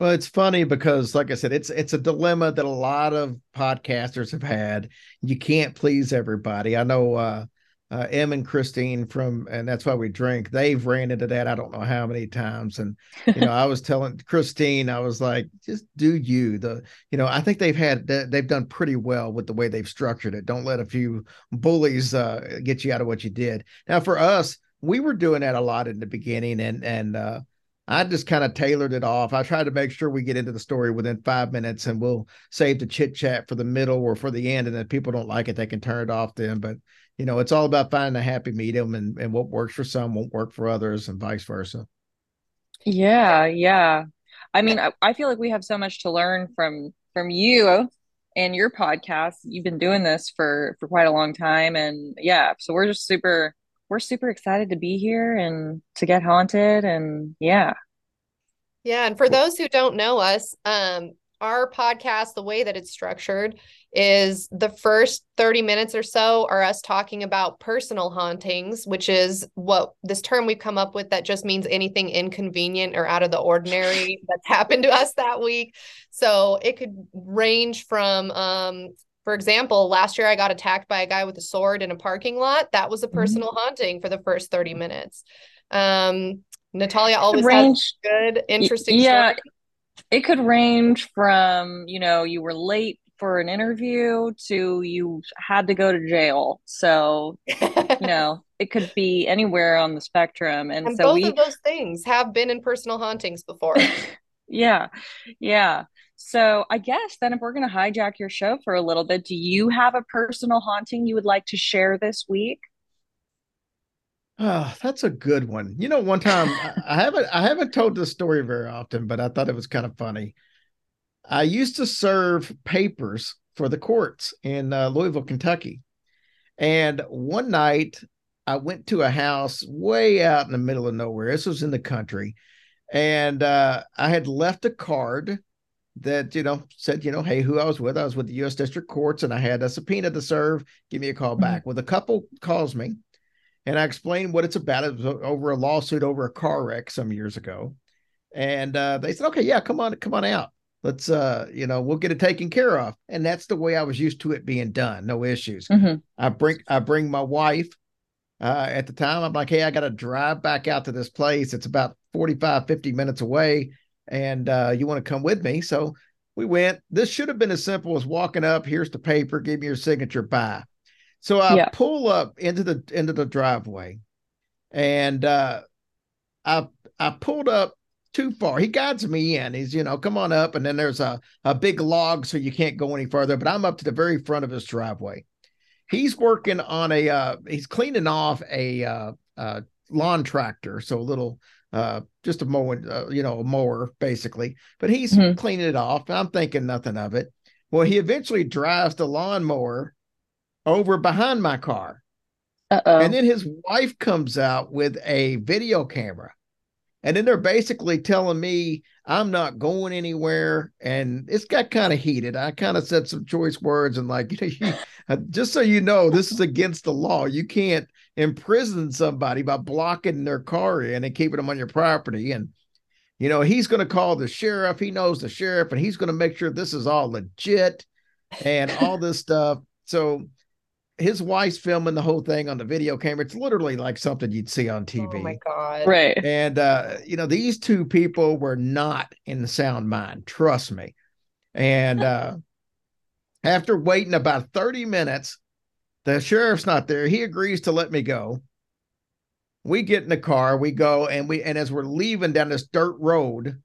Well, it's funny because, like I said, it's it's a dilemma that a lot of podcasters have had. You can't please everybody. I know uh, uh, Em and Christine from, and that's why we drink. They've ran into that. I don't know how many times. And, you know, *laughs* I was telling Christine, I was like, just do you the, you know, I think they've had, they've done pretty well with the way they've structured it. Don't let a few bullies uh, get you out of what you did. Now for us, we were doing that a lot in the beginning and, and, uh, I just kind of tailored it off. I tried to make sure we get into the story within five minutes and we'll save the chit chat for the middle or for the end. And if people don't like it, they can turn it off then. But you know, it's all about finding a happy medium and, and what works for some won't work for others and vice versa. Yeah, yeah. I mean, I, I feel like we have so much to learn from from you and your podcast. You've been doing this for for quite a long time and yeah, so we're just super we're super excited to be here and to get haunted and yeah. Yeah, and for those who don't know us, um our podcast, the way that it's structured, is the first 30 minutes or so are us talking about personal hauntings, which is what this term we've come up with that just means anything inconvenient or out of the ordinary *laughs* that's happened to us that week. So it could range from, um, for example, last year I got attacked by a guy with a sword in a parking lot. That was a mm-hmm. personal mm-hmm. haunting for the first 30 minutes. Um, Natalia always range, good, interesting yeah, stories it could range from you know you were late for an interview to you had to go to jail so you *laughs* know it could be anywhere on the spectrum and, and so both we, of those things have been in personal hauntings before *laughs* yeah yeah so i guess then if we're going to hijack your show for a little bit do you have a personal haunting you would like to share this week Oh, that's a good one. You know, one time I haven't I haven't told this story very often, but I thought it was kind of funny. I used to serve papers for the courts in uh, Louisville, Kentucky. And one night I went to a house way out in the middle of nowhere. This was in the country. And uh, I had left a card that you know said you know hey who I was with I was with the U.S. District Courts and I had a subpoena to serve. Give me a call back. Mm-hmm. well the couple calls me and I explained what it's about. It was over a lawsuit over a car wreck some years ago. And uh, they said okay yeah come on come on out. Let's uh you know we'll get it taken care of. And that's the way I was used to it being done. No issues. Mm-hmm. I bring I bring my wife uh, at the time. I'm like hey I got to drive back out to this place. It's about 45 50 minutes away and uh, you want to come with me. So we went. This should have been as simple as walking up. Here's the paper. Give me your signature. Bye. So I yeah. pull up into the into the driveway, and uh, I I pulled up too far. He guides me in. He's you know come on up, and then there's a a big log, so you can't go any further. But I'm up to the very front of his driveway. He's working on a uh, he's cleaning off a uh, uh, lawn tractor, so a little uh, just a mower, uh, you know, a mower basically. But he's mm-hmm. cleaning it off. I'm thinking nothing of it. Well, he eventually drives the lawnmower over behind my car. Uh-oh. And then his wife comes out with a video camera. And then they're basically telling me I'm not going anywhere. And it's got kind of heated. I kind of said some choice words and, like, you *laughs* know, just so you know, this is against the law. You can't imprison somebody by blocking their car in and keeping them on your property. And, you know, he's going to call the sheriff. He knows the sheriff and he's going to make sure this is all legit and all this stuff. So his wife's filming the whole thing on the video camera. It's literally like something you'd see on TV. Oh my God. Right. And, uh, you know, these two people were not in the sound mind. Trust me. And, uh, after waiting about 30 minutes, the sheriff's not there. He agrees to let me go. We get in the car, we go, and we and as we're leaving down this dirt road,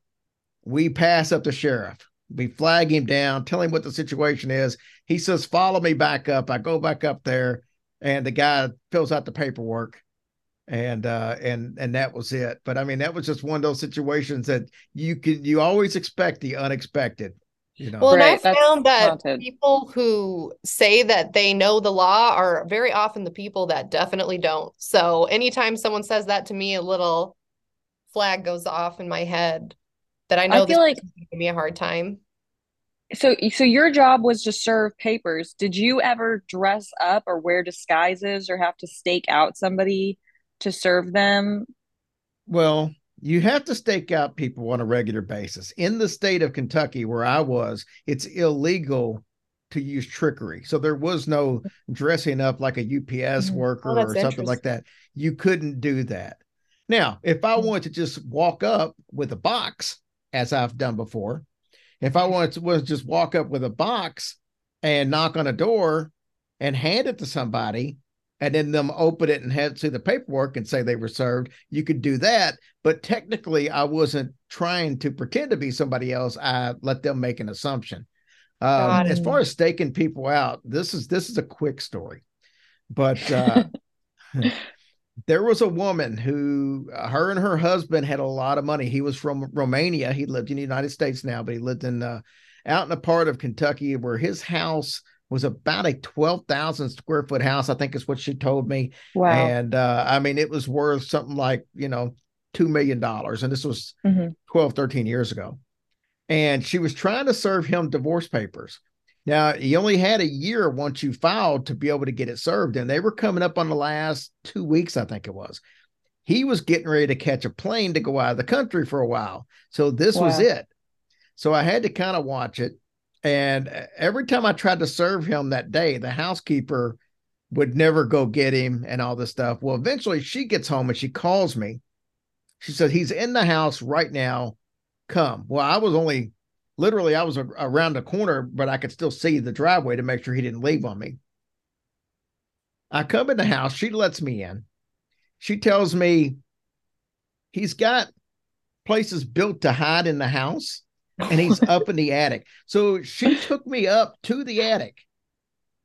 we pass up the sheriff. We flag him down, tell him what the situation is. He says, "Follow me back up." I go back up there, and the guy fills out the paperwork, and uh, and and that was it. But I mean, that was just one of those situations that you can you always expect the unexpected. You know? Well, and right, I found that haunted. people who say that they know the law are very often the people that definitely don't. So anytime someone says that to me, a little flag goes off in my head that I know I feel like give me a hard time. So, so your job was to serve papers. Did you ever dress up or wear disguises or have to stake out somebody to serve them? Well, you have to stake out people on a regular basis. In the state of Kentucky, where I was, it's illegal to use trickery. So there was no dressing up like a UPS mm-hmm. worker oh, or something like that. You couldn't do that. Now, if I mm-hmm. wanted to just walk up with a box, as I've done before, if I wanted to was just walk up with a box and knock on a door and hand it to somebody, and then them open it and head see the paperwork and say they were served. You could do that, but technically, I wasn't trying to pretend to be somebody else. I let them make an assumption. Um, as far as staking people out, this is this is a quick story, but uh, *laughs* there was a woman who, uh, her and her husband had a lot of money. He was from Romania. He lived in the United States now, but he lived in uh, out in a part of Kentucky where his house was about a 12,000 square foot house, I think is what she told me. Wow. And uh, I mean, it was worth something like, you know, $2 million. And this was mm-hmm. 12, 13 years ago. And she was trying to serve him divorce papers. Now, he only had a year once you filed to be able to get it served. And they were coming up on the last two weeks, I think it was. He was getting ready to catch a plane to go out of the country for a while. So this wow. was it. So I had to kind of watch it. And uh, every time I tried to serve him that day, the housekeeper would never go get him and all this stuff. Well, eventually she gets home and she calls me. She said, He's in the house right now. Come. Well, I was only literally, I was a, around the corner, but I could still see the driveway to make sure he didn't leave on me. I come in the house. She lets me in. She tells me he's got places built to hide in the house and he's *laughs* up in the attic. So she took me up to the attic.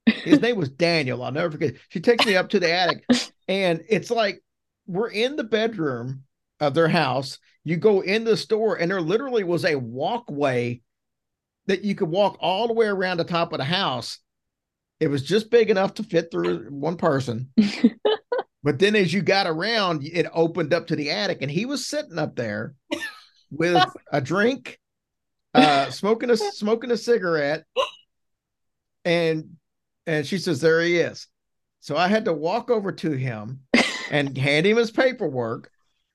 His name was Daniel. I'll never forget. She takes me up to the attic, and it's like we're in the bedroom of their house. You go in the store, and there literally was a walkway that you could walk all the way around the top of the house. It was just big enough to fit through one person. *laughs* but then as you got around, it opened up to the attic, and he was sitting up there with *laughs* a drink uh, smoking a smoking a cigarette, and and she says, "There he is." So I had to walk over to him and *laughs* hand him his paperwork.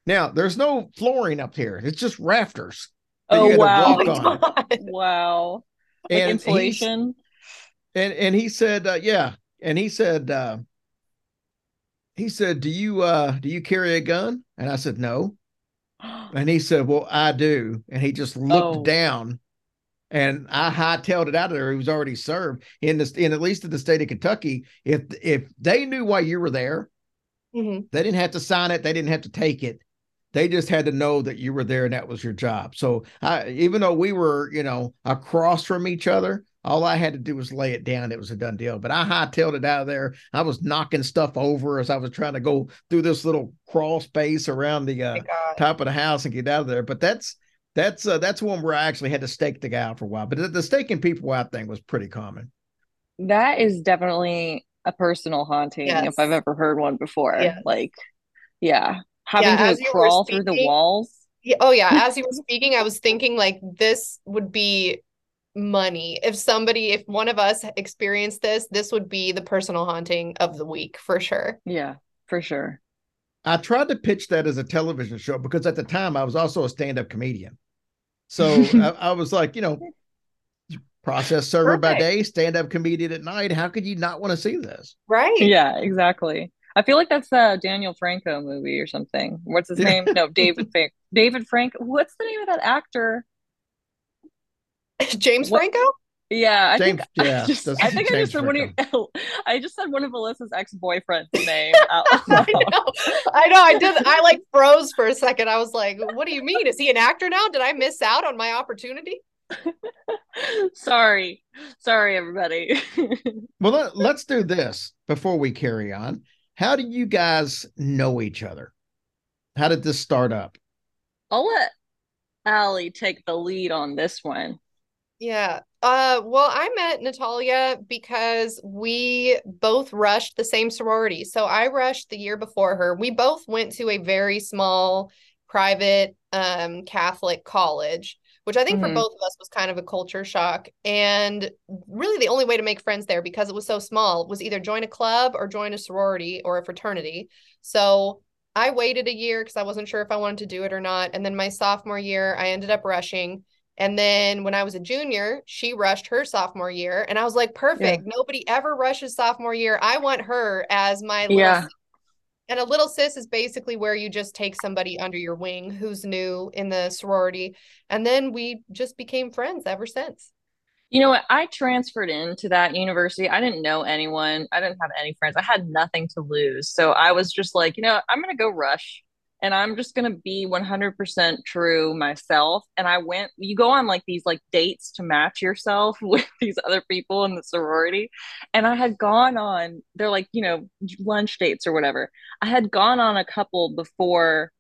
Now there's no flooring up here; it's just rafters. Oh wow. walk Wow. Like And he's- insulation. and and he said uh, yeah and he said uh he said do you uh do you carry a gun and i said no and he said well i do. And he just looked Oh. down and i hightailed it out of there. He was already served in this in at least in the state of kentucky. If if they knew why you were there Mhm. they didn't have to sign it. They didn't have to take it. They just had to know that you were there and that was your job. So i even though we were you know across from each other all i had to do was lay it down it was a done deal but i hightailed it out of there i was knocking stuff over as i was trying to go through this little crawl space around the uh, top of the house and get out of there but that's that's uh, that's one where i actually had to stake the guy out for a while but the, the staking people out thing was pretty common That is definitely a personal haunting Yes. if I've ever heard one before. Yes. Like, yeah, having as to you were crawl through the walls. Yeah, oh yeah, *laughs* as you were speaking, I was thinking like this would be money. If somebody, if one of us experienced this, this would be the personal haunting of the week for sure. Yeah, for sure. I tried to pitch that as a television show because at the time I was also a stand-up comedian. So I, *laughs* I was like, you know, process server by day, stand-up comedian at night. How could you not want to see this? Right. Yeah, exactly. I feel like that's a Daniel Franco movie or something. What's his Yeah. name? No, *laughs* David Frank. David Frank. What's the name of that actor? *laughs* James What- Franco? Yeah, I James- think yeah, I just, I think I just said one of I just said one of Alyssa's ex-boyfriend's *laughs* name out I know. I know. I did. I like froze for a second. I was like, what do you mean? Is he an actor now? Did I miss out on my opportunity? *laughs* Sorry. Sorry, everybody. Well, let, let's do this before we carry on. How do you guys know each other? How did this start up? I'll let Allie take the lead on this one. Yeah. Uh, well, I met Natalia because we both rushed the same sorority. So I rushed the year before her. We both went to a very small private um Catholic college, which I think for Mhm. both of us was kind of a culture shock. And really the only way to make friends there because it was so small was either join a club or join a sorority or a fraternity. So I waited a year because I wasn't sure if I wanted to do it or not. And then my sophomore year, I ended up rushing. And then when I was a junior, she rushed her sophomore year. And I was like, perfect. Nobody ever rushes sophomore year. I want her as my little Yeah. sis. And a little sis is basically where you just take somebody under your wing who's new in the sorority. And then we just became friends ever since. You know what? I transferred into that university. I didn't know anyone. I didn't have any friends. I had nothing to lose. So I was just like, you know, I'm going to go rush and I'm just going to be 100% true myself. And I went, you go on like these like dates to match yourself *laughs* with these other people in the sorority. And I had gone on, they're like, you know, lunch dates or whatever. I had gone on a couple before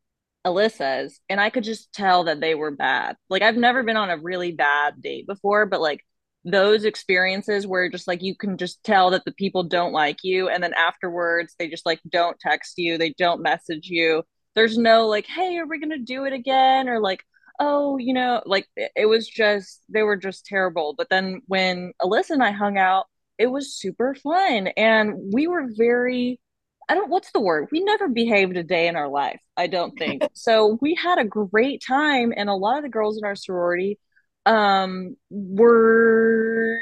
Alyssa's and I could just tell that they were bad. Like I've never been on a really bad date before, but like those experiences where just like you can just tell that the people don't like you and then afterwards they just like don't text you, they don't message you. There's no like, "Hey, are we going to do it again?" or like, "Oh, you know, like it, it was just they were just terrible." But then when Alyssa and I hung out, it was super fun and we were very I don't, what's the word? We never behaved a day in our life, I don't think. *laughs* so we had a great time, and a lot of the girls in our sorority um, were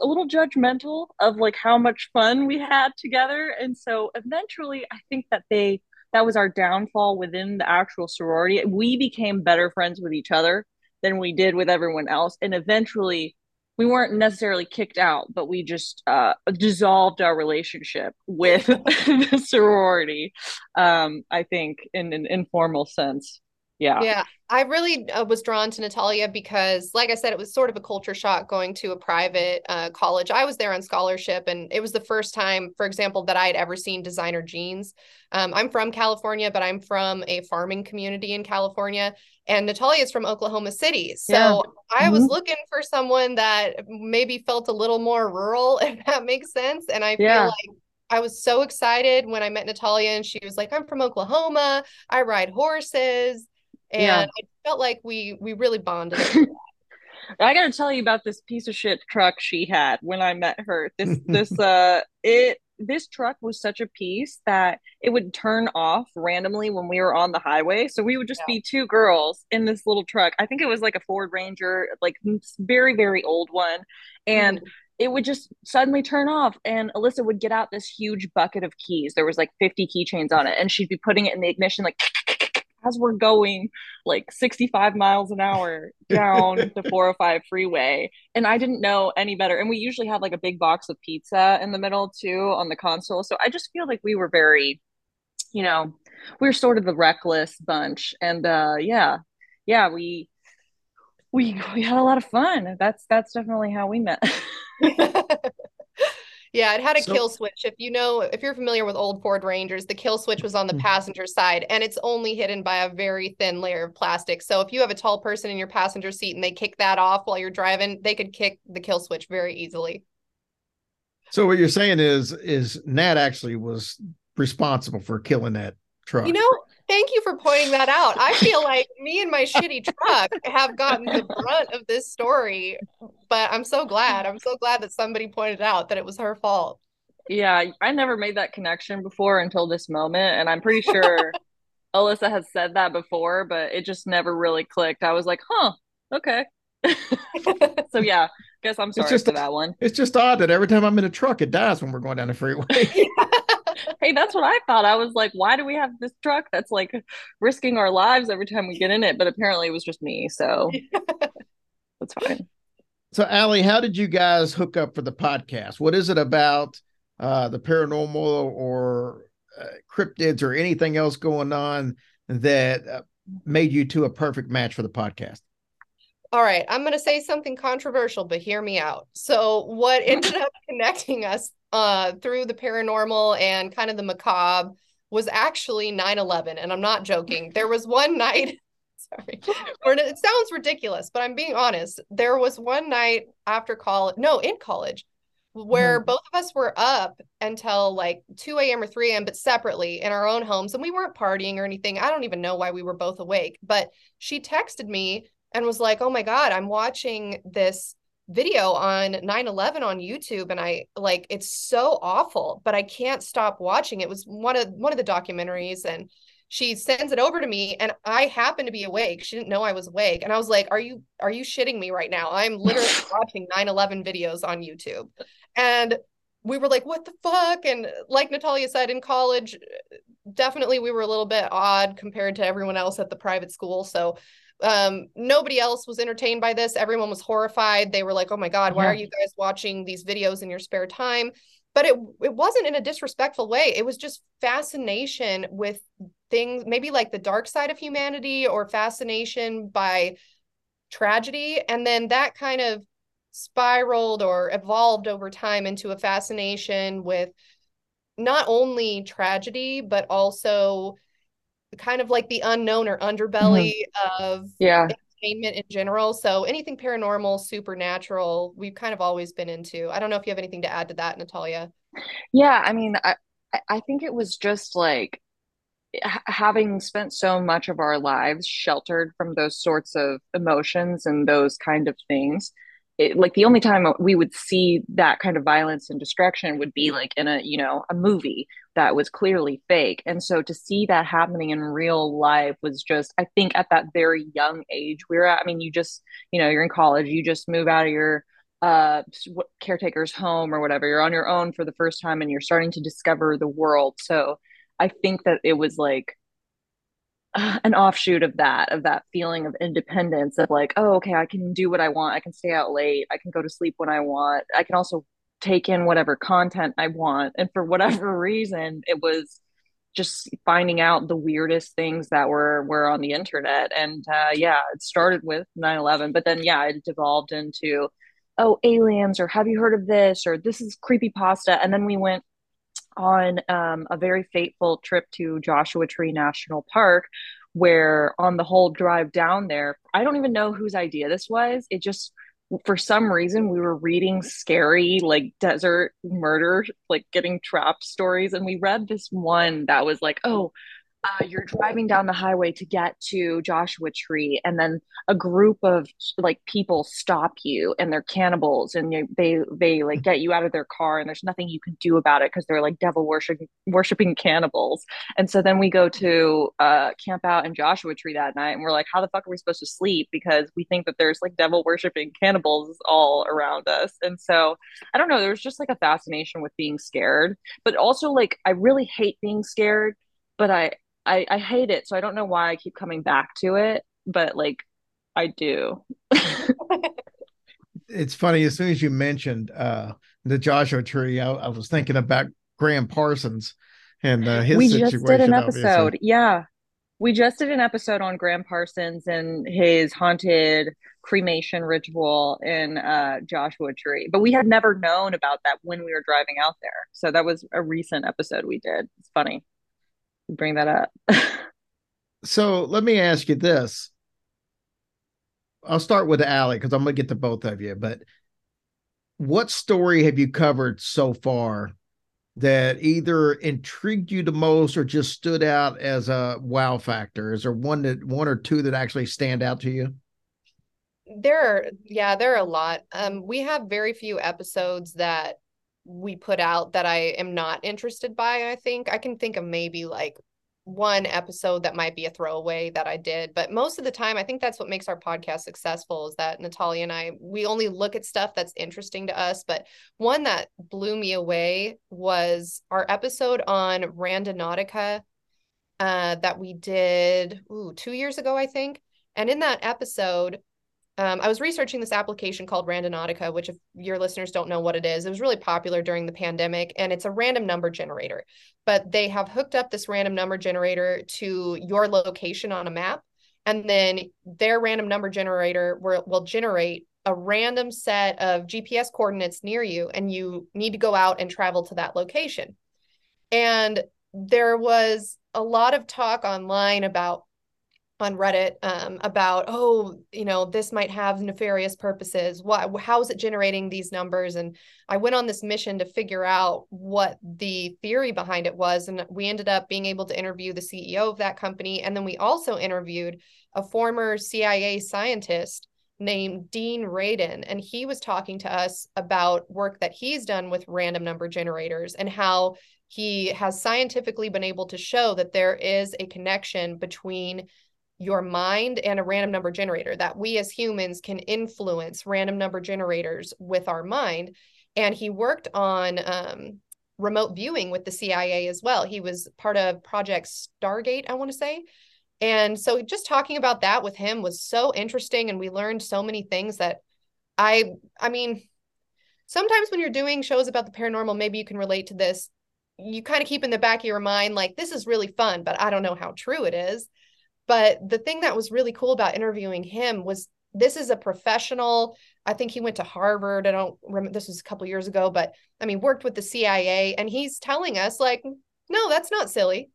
a little judgmental of like how much fun we had together. And so eventually, I think that they, that was our downfall within the actual sorority. We became better friends with each other than we did with everyone else. And eventually, we weren't necessarily kicked out, but we just uh, dissolved our relationship with *laughs* the sorority. Um, I think in an informal sense. Yeah. Yeah, I really uh, was drawn to Natalia because, like I said, it was sort of a culture shock going to a private uh, college. I was there on scholarship, and it was the first time, for example, that I had ever seen designer jeans. Um, I'm from California, but I'm from a farming community in California, and Natalia is from Oklahoma City. So Yeah. I was Mhm. looking for someone that maybe felt a little more rural, *laughs* if that makes sense. And I feel Yeah. like I was so excited when I met Natalia, and she was like, "I'm from Oklahoma. I ride horses." And Yeah. I felt like we we really bonded. *laughs* I gotta tell you about this piece of shit truck she had when I met her. This *laughs* this uh it this truck was such a piece that it would turn off randomly when we were on the highway. So we would just yeah. be two girls in this little truck. I think it was like a Ford Ranger, like very, very old one. And mm. it would just suddenly turn off. And Alyssa would get out this huge bucket of keys. There was like 50 keychains on it. And she'd be putting it in the ignition, like as we're going like 65 miles an hour down *laughs* the 405 freeway and i didn't know any better. And we usually have like a big box of pizza in the middle too on the console. So i just feel like we were very you know we were sort of the reckless bunch. And uh yeah yeah we we we had a lot of fun. That's that's definitely how we met *laughs* *laughs* Yeah, it had a so, kill switch. If you know, if you're familiar with old Ford Rangers, the kill switch was on the mm-hmm. passenger side and it's only hidden by a very thin layer of plastic. So if you have a tall person in your passenger seat and they kick that off while you're driving, they could kick the kill switch very easily. So what you're saying is is Nat actually was responsible for killing that truck. You know, Thank you for pointing that out. I feel like me and my shitty truck have gotten the brunt of this story, but I'm so glad. I'm so glad that somebody pointed out that it was her fault. Yeah, I never made that connection before until this moment, and I'm pretty sure *laughs* Alyssa has said that before, but it just never really clicked. I was like, "Huh, okay." *laughs* so yeah, guess I'm sorry it's just, for that one. It's just odd that every time I'm in a truck, it dies when we're going down the freeway. *laughs* *laughs* hey, that's what I thought. I was like, why do we have this truck that's like risking our lives every time we get in it? But apparently it was just me. So *laughs* that's fine. So, Allie, how did you guys hook up for the podcast? What is it about uh, the paranormal or uh, cryptids or anything else going on that uh, made you two a perfect match for the podcast? All right, I'm going to say something controversial, but hear me out. So, what ended *laughs* up connecting us uh, through the paranormal and kind of the macabre was actually 9-11 and i'm not joking. There was one night *laughs* sorry it sounds ridiculous but i'm being honest. There was one night after college no in college where mm-hmm. both of us were up until like 2 a.m or 3 a.m but separately in our own homes. And we weren't partying or anything. I don't even know why we were both awake. But she texted me and was like oh my god i'm watching this video on 9-11 on youtube and i like it's so awful but i can't stop watching. It was one of one of the documentaries and she sends it over to me and i happen to be awake. She didn't know i was awake and i was like are you are you shitting me right now? I'm literally *laughs* watching 9-11 videos on youtube. And we were like what the fuck? And like natalia said in college definitely we were a little bit odd compared to everyone else at the private school so um nobody else was entertained by this. Everyone was horrified. They were like oh my god why yeah. are you guys watching these videos in your spare time? But it it wasn't in a disrespectful way. It was just fascination with things maybe like the dark side of humanity or fascination by tragedy. And then that kind of spiraled or evolved over time into a fascination with not only tragedy but also kind of like the unknown or underbelly mm-hmm. of yeah entertainment in general. So anything paranormal, supernatural, we've kind of always been into. I don't know if you have anything to add to that, Natalia. Yeah, I mean, I I think it was just like having spent so much of our lives sheltered from those sorts of emotions and those kind of things it, like the only time we would see that kind of violence and destruction would be like in a you know a movie that was clearly fake. And so to see that happening in real life was just i think at that very young age we were at i mean you just you know you're in college you just move out of your uh caretaker's home or whatever. You're on your own for the first time and you're starting to discover the world. So i think that it was like *sighs* an offshoot of that of that feeling of independence of like oh okay i can do what i want. I can stay out late. I can go to sleep when i want. I can also take in whatever content i want. And for whatever *laughs* reason it was just finding out the weirdest things that were were on the internet. And uh, yeah it started with 9-11 but then yeah it devolved into oh aliens or have you heard of this? or this is creepy pasta and then we went on um, a very fateful trip to Joshua Tree National Park, where on the whole drive down there, I don't even know whose idea this was. It just, for some reason, we were reading scary, like desert murder, like getting trapped stories. And we read this one that was like, oh, uh, you're driving down the highway to get to Joshua Tree, and then a group of like people stop you, and they're cannibals, and you, they they like get you out of their car, and there's nothing you can do about it because they're like devil worshiping worshiping cannibals. And so then we go to uh, camp out in Joshua Tree that night, and we're like, how the fuck are we supposed to sleep because we think that there's like devil worshiping cannibals all around us. And so I don't know, there's just like a fascination with being scared, but also like I really hate being scared but I I, I hate it, so I don't know why I keep coming back to it, but like I do. *laughs* it's funny. As soon as you mentioned uh, the Joshua Tree, I, I, was thinking about Gram Parsons and uh, his we situation. just did an episode, obviously. yeah. We just did an episode on Gram Parsons and his haunted cremation ritual in uh, Joshua Tree, but we had never known about that when we were driving out there. So that was a recent episode we did. It's funny bring that up. *laughs* so let me ask you this. I'll start with Allie because I'm gonna get to both of you. But what story have you covered so far that either intrigued you the most or just stood out as a wow factor? Is there one that one or two that actually stand out to you? There are, yeah, there are a lot. Um, we have very few episodes that we put out that I am not interested by, I think. I can think of maybe like one episode that might be a throwaway that I did, but most of the time I think that's what makes our podcast successful is that Natalia and I we only look at stuff that's interesting to us, but one that blew me away was our episode on Randonautica uh that we did ooh, 2 years ago I think. And in that episode, um, I was researching this application called Randonautica, which, if your listeners don't know what it is, it was really popular during the pandemic, and it's a random number generator. But they have hooked up this random number generator to your location on a map, and then their random number generator will, will generate a random set of GPS coordinates near you, and you need to go out and travel to that location. And there was a lot of talk online about on Reddit um, about, oh, you know, this might have nefarious purposes. What, how is it generating these numbers? And I went on this mission to figure out what the theory behind it was. And we ended up being able to interview the CEO of that company. And then we also interviewed a former CIA scientist named Dean Radin. And he was talking to us about work that he's done with random number generators and how he has scientifically been able to show that there is a connection between your mind and a random number generator that we as humans can influence random number generators with our mind. And he worked on um, remote viewing with the cia as well. He was part of project stargate i want to say. And so just talking about that with him was so interesting and we learned so many things that i i mean sometimes when you're doing shows about the paranormal maybe you can relate to this you kind of keep in the back of your mind like this is really fun but i don't know how true it is but the thing that was really cool about interviewing him was this is a professional. I think he went to Harvard. I don't remember, this was a couple years ago, but I mean, worked with the CIA. And he's telling us, like, no, that's not silly.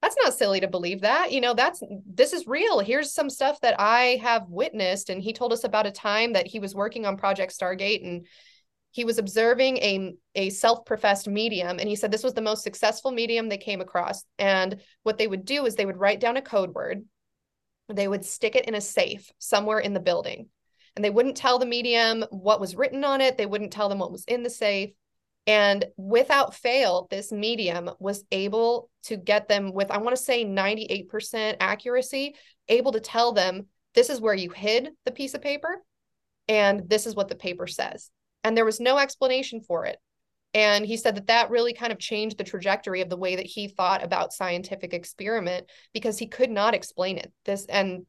That's not silly to believe that. You know, that's this is real. Here's some stuff that I have witnessed. And he told us about a time that he was working on Project Stargate and he was observing a, a self-professed medium and he said this was the most successful medium they came across and what they would do is they would write down a code word they would stick it in a safe somewhere in the building. And they wouldn't tell the medium what was written on it, they wouldn't tell them what was in the safe. And without fail, this medium was able to get them with, I want to say 98% accuracy, able to tell them this is where you hid the piece of paper and this is what the paper says. And there was no explanation for it. And he said that that really kind of changed the trajectory of the way that he thought about scientific experiment because he could not explain it. This and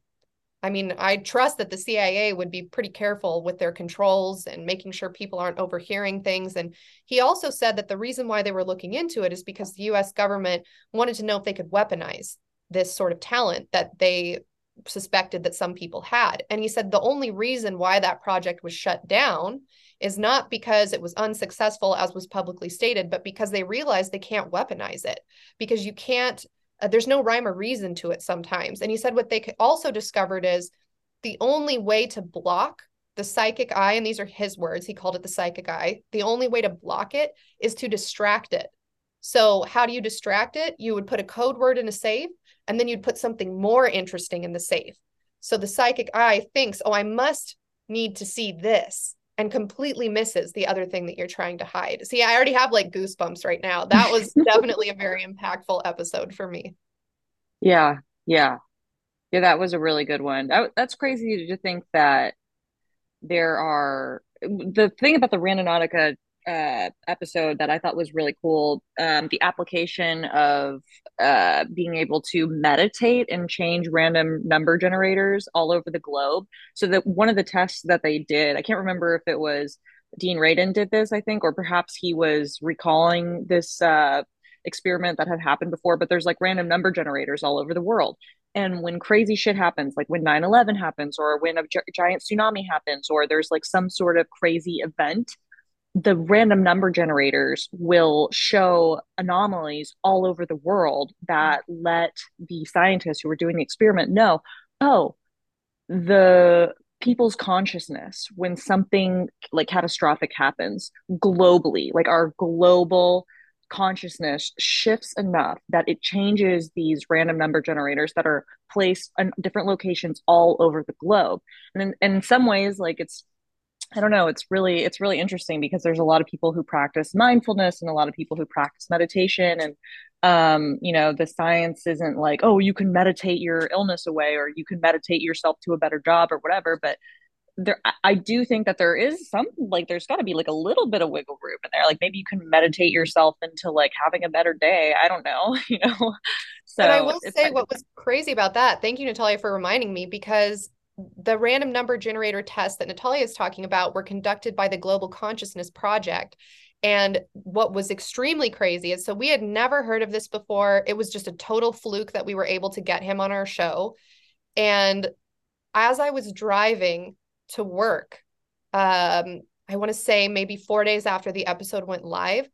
I mean, I trust that the CIA would be pretty careful with their controls and making sure people aren't overhearing things. And he also said that the reason why they were looking into it is because the US government wanted to know if they could weaponize this sort of talent that they suspected that some people had. And he said the only reason why that project was shut down is not because it was unsuccessful, as was publicly stated, but because they realized they can't weaponize it because you can't, uh, there's no rhyme or reason to it sometimes. And he said what they also discovered is the only way to block the psychic eye, and these are his words, he called it the psychic eye, the only way to block it is to distract it. So, how do you distract it? You would put a code word in a safe, and then you'd put something more interesting in the safe. So, the psychic eye thinks, oh, I must need to see this, and completely misses the other thing that you're trying to hide. See, I already have like goosebumps right now. That was *laughs* definitely a very impactful episode for me. Yeah, yeah. Yeah, that was a really good one. That, that's crazy to think that there are the thing about the Randonautica uh, episode that I thought was really cool. Um, the application of uh, being able to meditate and change random number generators all over the globe. So that one of the tests that they did, I can't remember if it was Dean Radin did this, I think, or perhaps he was recalling this uh, experiment that had happened before. But there's like random number generators all over the world. And when crazy shit happens, like when 9 11 happens, or when a gi- giant tsunami happens, or there's like some sort of crazy event, the random number generators will show anomalies all over the world that let the scientists who were doing the experiment know oh, the people's consciousness when something like catastrophic happens globally, like our global consciousness shifts enough that it changes these random number generators that are placed in different locations all over the globe. And in, and in some ways, like it's I don't know, it's really it's really interesting because there's a lot of people who practice mindfulness and a lot of people who practice meditation and um you know the science isn't like oh you can meditate your illness away or you can meditate yourself to a better job or whatever but there I do think that there is some like there's got to be like a little bit of wiggle room in there like maybe you can meditate yourself into like having a better day I don't know *laughs* you know so and I will say what was crazy about that. Thank you, Natalia, for reminding me because the random number generator tests that Natalia is talking about were conducted by the Global Consciousness Project. And what was extremely crazy is so we had never heard of this before. It was just a total fluke that we were able to get him on our show. And as I was driving to work, um, I want to say maybe four days after the episode went live,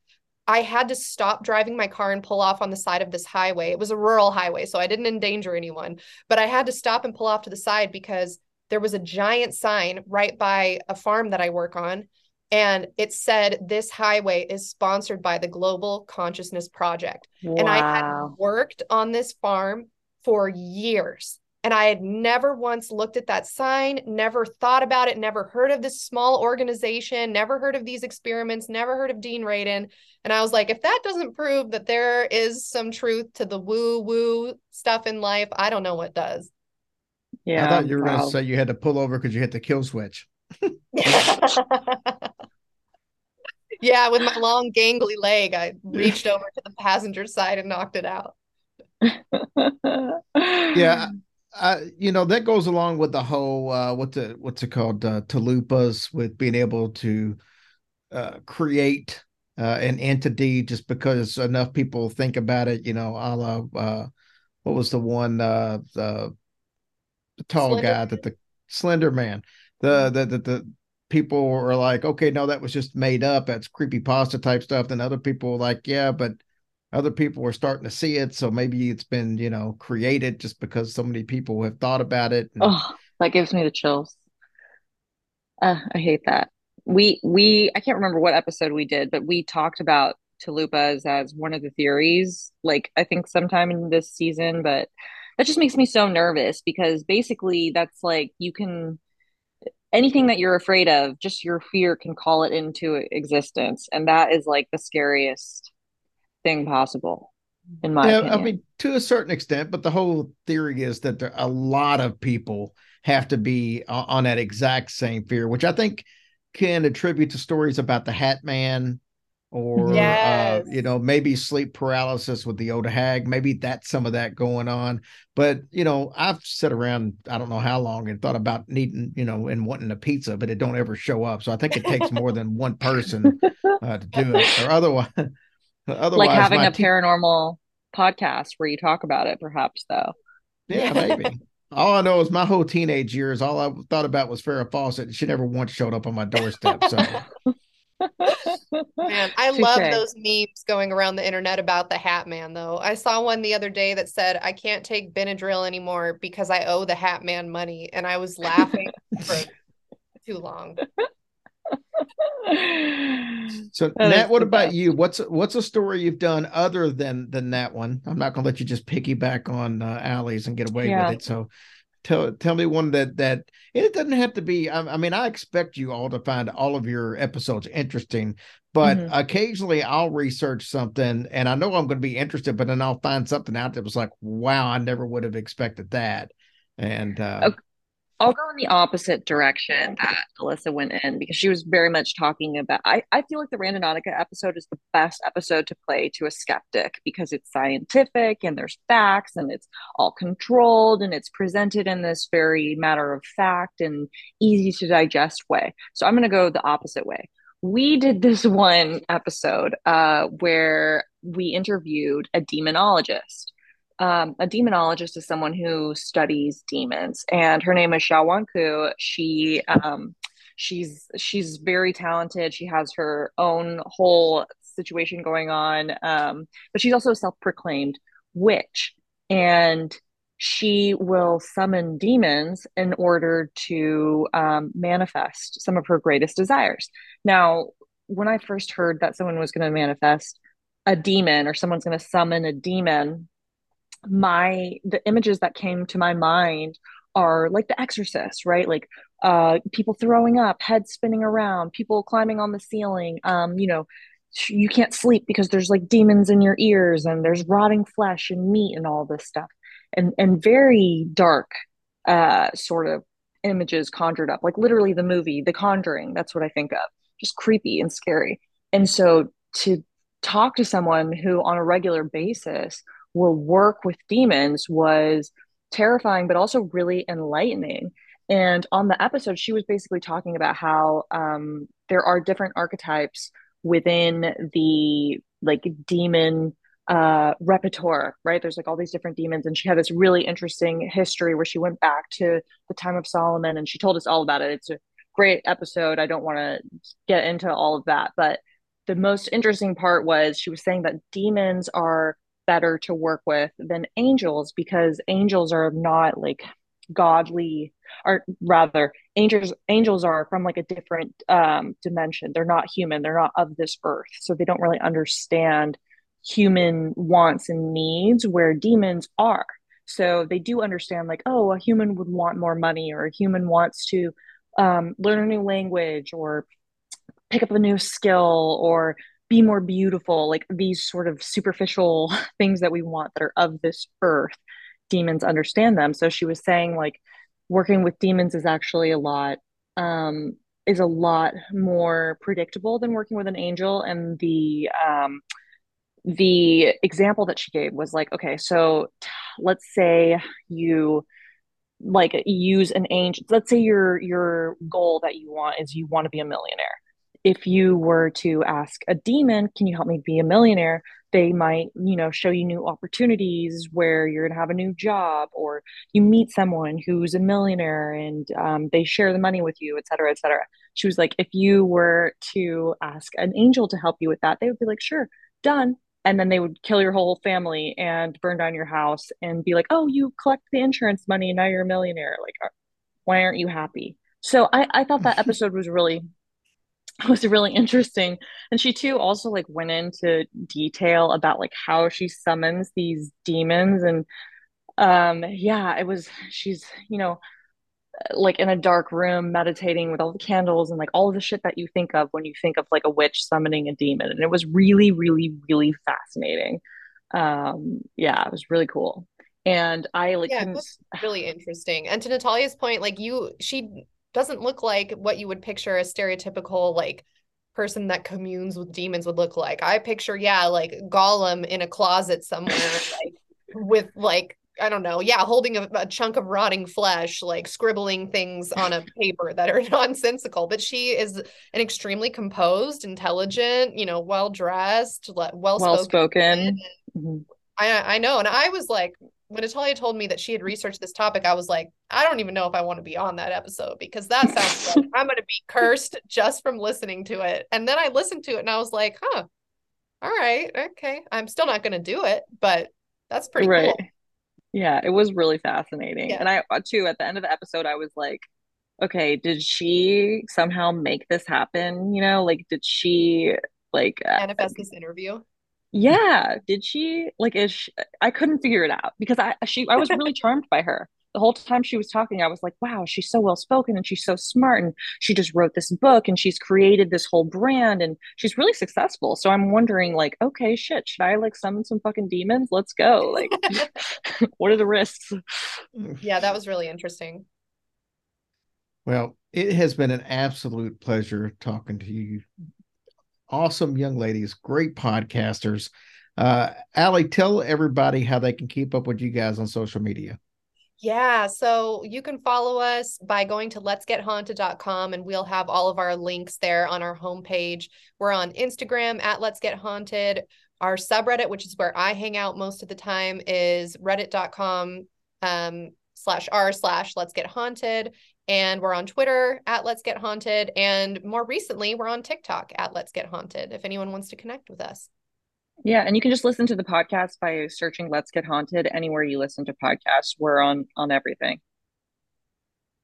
I had to stop driving my car and pull off on the side of this highway. It was a rural highway, so I didn't endanger anyone, but I had to stop and pull off to the side because there was a giant sign right by a farm that I work on. And it said, This highway is sponsored by the Global Consciousness Project. And I had worked on this farm for years. And I had never once looked at that sign, never thought about it, never heard of this small organization, never heard of these experiments, never heard of Dean Radin. And I was like, if that doesn't prove that there is some truth to the woo woo stuff in life, I don't know what does. yeah I thought you were going to say you had to pull over because you hit the kill switch. *laughs* yeah, with my long gangly leg, I reached over to the passenger side and knocked it out. *laughs* Yeah, uh, you know that goes along with the whole uh, what's it what's it called uh, talupas with being able to uh, create uh, an entity just because enough people think about it. You know, a la uh, what was the one uh, the, the tall Slender guy that the Slender Man the the the, the people were like, okay, no, that was just made up. That's creepy pasta type stuff. Then other people were like, yeah, but other people are starting to see it, so maybe it's been you know created just because so many people have thought about it. And, Oh, that gives me the chills. Uh, I hate that. We we I can't remember what episode we did, but we talked about Talupas as one of the theories, like I think sometime in this season, but that just makes me so nervous because basically that's like you can anything that you're afraid of, just your fear can call it into existence, and that is like the scariest thing possible, in my yeah, opinion. I mean to a certain extent, but the whole theory is that there a lot of people have to be o- on that exact same fear, which I think can attribute to stories about the Hat Man or Yes. uh, you know maybe sleep paralysis with the old Hag. Maybe that's some of that going on. But you know, I've sat around I don't know how long and thought about needing you know and wanting a pizza, but it don't ever show up. So I think it takes more than one person uh, to do it, or otherwise. Otherwise, like having a te- paranormal podcast where you talk about it, perhaps though. Yeah, *laughs* maybe. All I know is my whole teenage years, all I thought about was Farrah Fawcett. She never once showed up on my doorstep. So *laughs* Man, I love those memes going around the internet about the Hat Man, though. I saw one the other day that said, I can't take Benadryl anymore because I owe the Hat Man money. And I was laughing for *laughs* too long. So *laughs* That Nat, what about best. you? What's what's a story you've done other than than that one? I'm not gonna let you just piggyback on uh, Allie's and get away Yeah. with it. So tell tell me one that that and it doesn't have to be. I, I mean, I expect you all to find all of your episodes interesting, but Mhm. occasionally I'll research something and I know I'm going to be interested, but then I'll find something out that was like, wow, I never would have expected that. And uh, Okay. I'll go in the opposite direction that Alyssa went in because she was very much talking about. I, I feel like the Randonautica episode is the best episode to play to a skeptic because it's scientific and there's facts and it's all controlled and it's presented in this very matter of fact and easy to digest way. So I'm going to go the opposite way. We did this one episode uh, where we interviewed a demonologist um, a demonologist is someone who studies demons, and her name is Xiao Ku. She um, she's she's very talented. She has her own whole situation going on, um, but she's also a self-proclaimed witch, and she will summon demons in order to um, manifest some of her greatest desires. Now, when I first heard that someone was going to manifest a demon or someone's going to summon a demon my the images that came to my mind are like the exorcist right? Like uh people throwing up heads spinning around people climbing on the ceiling um you know you can't sleep because there's like demons in your ears and there's rotting flesh and meat and all this stuff. And and very dark uh sort of images conjured up like literally the movie the conjuring that's what i think of just creepy and scary. And so to talk to someone who on a regular basis will work with demons was terrifying, but also really enlightening. And on the episode, she was basically talking about how um, there are different archetypes within the like demon uh, repertoire, right? There's like all these different demons, and she had this really interesting history where she went back to the time of Solomon, and she told us all about it. It's a great episode. I don't want to get into all of that, but the most interesting part was she was saying that demons are better to work with than angels because angels are not like godly or rather angels angels are from like a different um dimension. They're not human. They're not of this earth. So they don't really understand human wants and needs where demons are. So they do understand like oh a human would want more money or a human wants to um, learn a new language or pick up a new skill or be more beautiful like these sort of superficial *laughs* things that we want that are of this earth demons understand them. So she was saying like working with demons is actually a lot um is a lot more predictable than working with an angel. And the um the example that she gave was like okay so let's say you like use an angel let's say your your goal that you want is you want to be a millionaire if you were to ask a demon, can you help me be a millionaire? They might, you know, show you new opportunities where you're going to have a new job, or you meet someone who's a millionaire and um, they share the money with you, et cetera, et cetera. She was like, if you were to ask an angel to help you with that, they would be like, sure, done. And then they would kill your whole family and burn down your house and be like, oh, you collect the insurance money and now you're a millionaire. Like, why aren't you happy? So I, I thought that *laughs* episode was really *laughs* was really interesting. And she too also like went into detail about like how she summons these demons. And um yeah it was she's you know like in a dark room meditating with all the candles and like all of the shit that you think of when you think of like a witch summoning a demon. And it was really really really fascinating. Um yeah it was really cool. And i like Yeah, it was *sighs* really interesting. And to Natalia's point, like you, she doesn't look like what you would picture a stereotypical like person that communes with demons would look like. I picture, yeah, like Gollum in a closet somewhere, *laughs* like with like I don't know, yeah, holding a, a chunk of rotting flesh, like scribbling things on a *laughs* paper that are *laughs* nonsensical. But she is an extremely composed, intelligent, you know, well dressed, well well spoken. spoken Mhm. I I know, and I was like, when Natalia told me that she had researched this topic, I was like, I don't even know if I want to be on that episode because that sounds *laughs* like I'm going to be cursed just from listening to it. And then I listened to it and I was like, huh, all right, okay. I'm still not going to do it, but that's pretty right cool. yeah it was really fascinating Yeah. and i uh, too at the end of the episode i was like okay, did she somehow make this happen? You know, like did she like uh, Manifest this interview. Yeah, did she like is she, I couldn't figure it out because I she I was really *laughs* charmed by her. The whole time she was talking, I was like, wow, she's so well spoken and she's so smart and she just wrote this book and she's created this whole brand and she's really successful. So I'm wondering like, okay, shit, should I like summon some fucking demons? Let's go. Like *laughs* what are the risks? Mm. Yeah, that was really interesting. Well, it has been an absolute pleasure talking to you. Awesome young ladies, great podcasters. Uh, Allie, tell everybody how they can keep up with you guys on social media. Yeah, so you can follow us by going to letsgethaunted.com and we'll have all of our links there on our homepage. We're on Instagram at Let's Get Haunted. Our subreddit, which is where I hang out most of the time, is reddit.com um, slash r slash Let's Get Haunted. And we're on Twitter at Let's Get Haunted. And more recently, we're on TikTok at Let's Get Haunted if anyone wants to connect with us. Yeah, and you can just listen to the podcast by searching Let's Get Haunted anywhere you listen to podcasts. We're on on everything.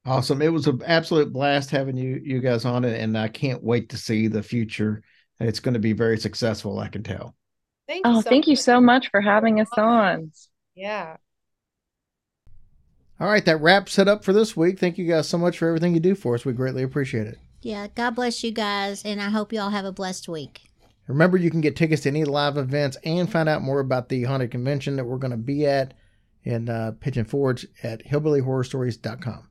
Awesome. It was an absolute blast having you you guys on it, and I can't wait to see the future. It's going to be very successful, I can tell. Thank you. Oh, so thank you so much for having us on. Yeah. All right, that wraps it up for this week. Thank you guys so much for everything you do for us. We greatly appreciate it. Yeah, God bless you guys, and I hope you all have a blessed week. Remember, you can get tickets to any live events and find out more about the haunted convention that we're going to be at in uh, Pigeon Forge at hillbillyhorrorstories.com.